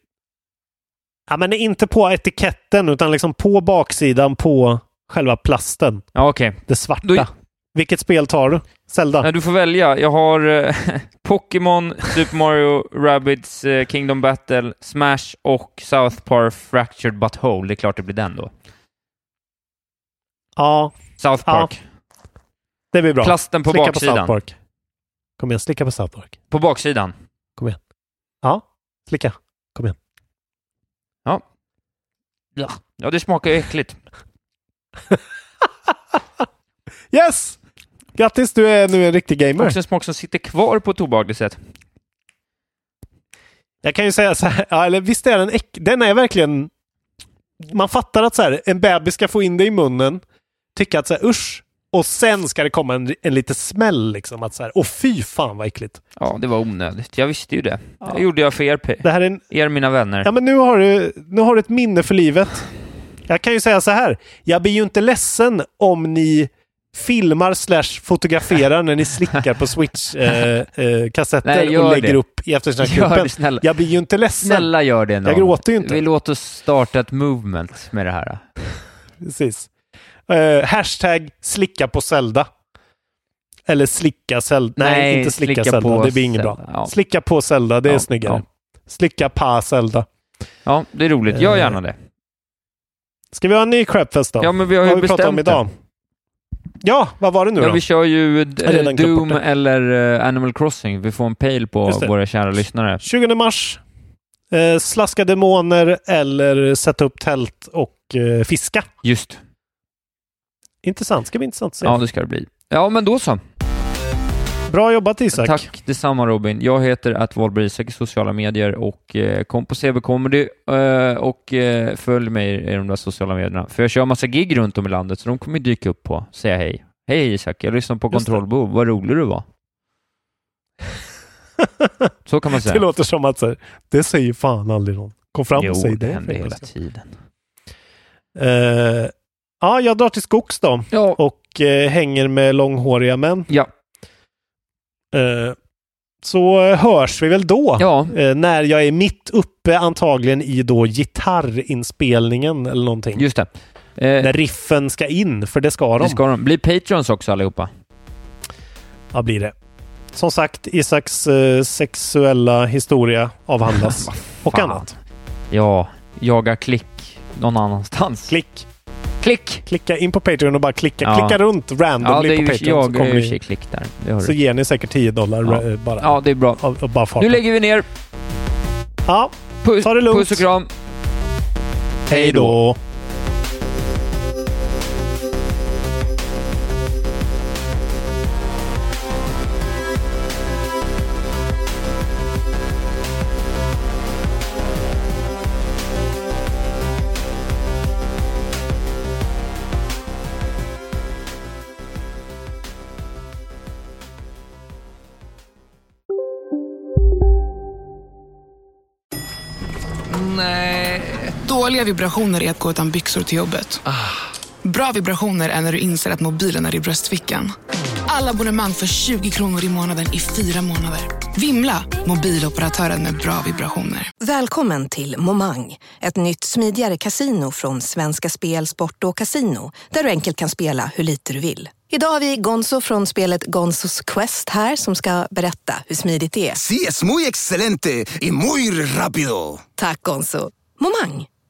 Ja, men inte på etiketten utan liksom på baksidan på själva plasten. Ja, okej. Det svarta. Då- Vilket spel tar du? Zelda? Nej, du får välja. Jag har eh, Pokémon, Super Mario, Rabbids, eh, Kingdom Battle, Smash och South Park Fractured But Whole. Det är klart det blir den då. Ja, South Ja. Park. det blir bra. Plasten på slicka baksidan. på South Park. Kom igen, slicka på South Park. På baksidan. Ja, slicka. Kom igen. Ja. Ja, det smakar ju äckligt. Yes! Grattis, du är nu en riktig gamer. Också en smak som sitter kvar på ett obehagligt sätt. Jag kan ju säga så här, ja, eller visst är den äck... Den är verkligen... Man fattar att så här, en bebis ska få in det i munnen, tycka att så här, usch, och sen ska det komma en, en lite smäll liksom. Att så här, åh fy fan vad äckligt. Ja, det var onödigt. Jag visste ju det. Det gjorde jag för er, Det här är en... er mina vänner. Ja men nu har, du, nu har du ett minne för livet. Jag kan ju säga så här, jag blir ju inte ledsen om ni filmar slash fotograferar när ni slickar på Switch-kassetter Nej, gör och lägger det. upp i eftersnacksgruppen. Jag blir ju inte ledsen. Snälla gör det en Jag gråter ju inte. Vi låter oss starta ett movement med det här. Precis. Eh, hashtag slicka på Zelda. Eller slicka Zelda. Nej, Nej, inte slicka, slicka Zelda. på Det blir inget bra. Ja. Slicka på Zelda, det är Ja, snyggare. ja. Slicka pa Zelda. Ja, det är roligt. Gör Eh, gärna det. Ska vi ha en ny crapfest då? Ja, men vi har Vad ju har vi pratat om bestämt idag? Ja, vad var det nu Ja, då? vi kör ju eh, Doom det. eller eh, Animal Crossing. Vi får en pejl på det. våra kära lyssnare. 20 mars. Eh, slaska demoner eller sätta upp tält och eh, fiska. Just. Intressant. Ska bli intressant att se. Ja, det ska det bli. Ja, men då så. Bra jobbat Isak. Tack detsamma Robin. Jag heter att Wahlberg Isak i sociala medier och eh, kom på CB Comedy eh, och eh, följ mig i de där sociala medierna. För jag kör massa gig runt om i landet så de kommer dyka upp på. Säga hej. Hej Isak, jag lyssnar på. Kontrollbehov. Vad rolig du var. Så kan man säga. Det låter som att så det säger fan aldrig någon. Kom fram jo, och säg det det. händer hela en tiden. Eh, ja, jag drar till skogs då Ja. och eh, hänger med långhåriga män. Ja. Eh, så eh, hörs vi väl då. Ja. Eh, när jag är mitt uppe antagligen i då gitarrinspelningen eller någonting. Just det. Eh, När riffen ska in, för det ska de. det ska de. Bli patrons också allihopa. Ja, blir det. Som sagt, Isaks eh, sexuella historia avhandlas. och annat. Ja, jaga klick någon annanstans. Klick. Klick! Klicka in på Patreon och bara klicka. Ja. Klicka runt Ja, randomly är på Patreon så jag kommer är ju ni. klick där. Så ger ni säkert 10 dollar Ja. eh, bara. Ja, det är bra. Av, av bara farten. Nu lägger vi ner. Ja, Puss, Ta det lugnt. puss och kram. hej då. Dåliga vibrationer är att gå utan byxor till jobbet. Bra vibrationer är när du inser att mobilen är i bröstfickan. Alla abonnemang för 20 kronor i månaden i fyra månader. Vimla! Mobiloperatören med bra vibrationer. Välkommen till Momang, ett nytt smidigare casino från Svenska Spel, Sport och Casino där du enkelt kan spela hur lite du vill. Idag har vi Gonzo från spelet Gonzos Quest här som ska berätta hur smidigt det är. Sí, es muy excelente y muy rápido. Tack Gonzo. Momang,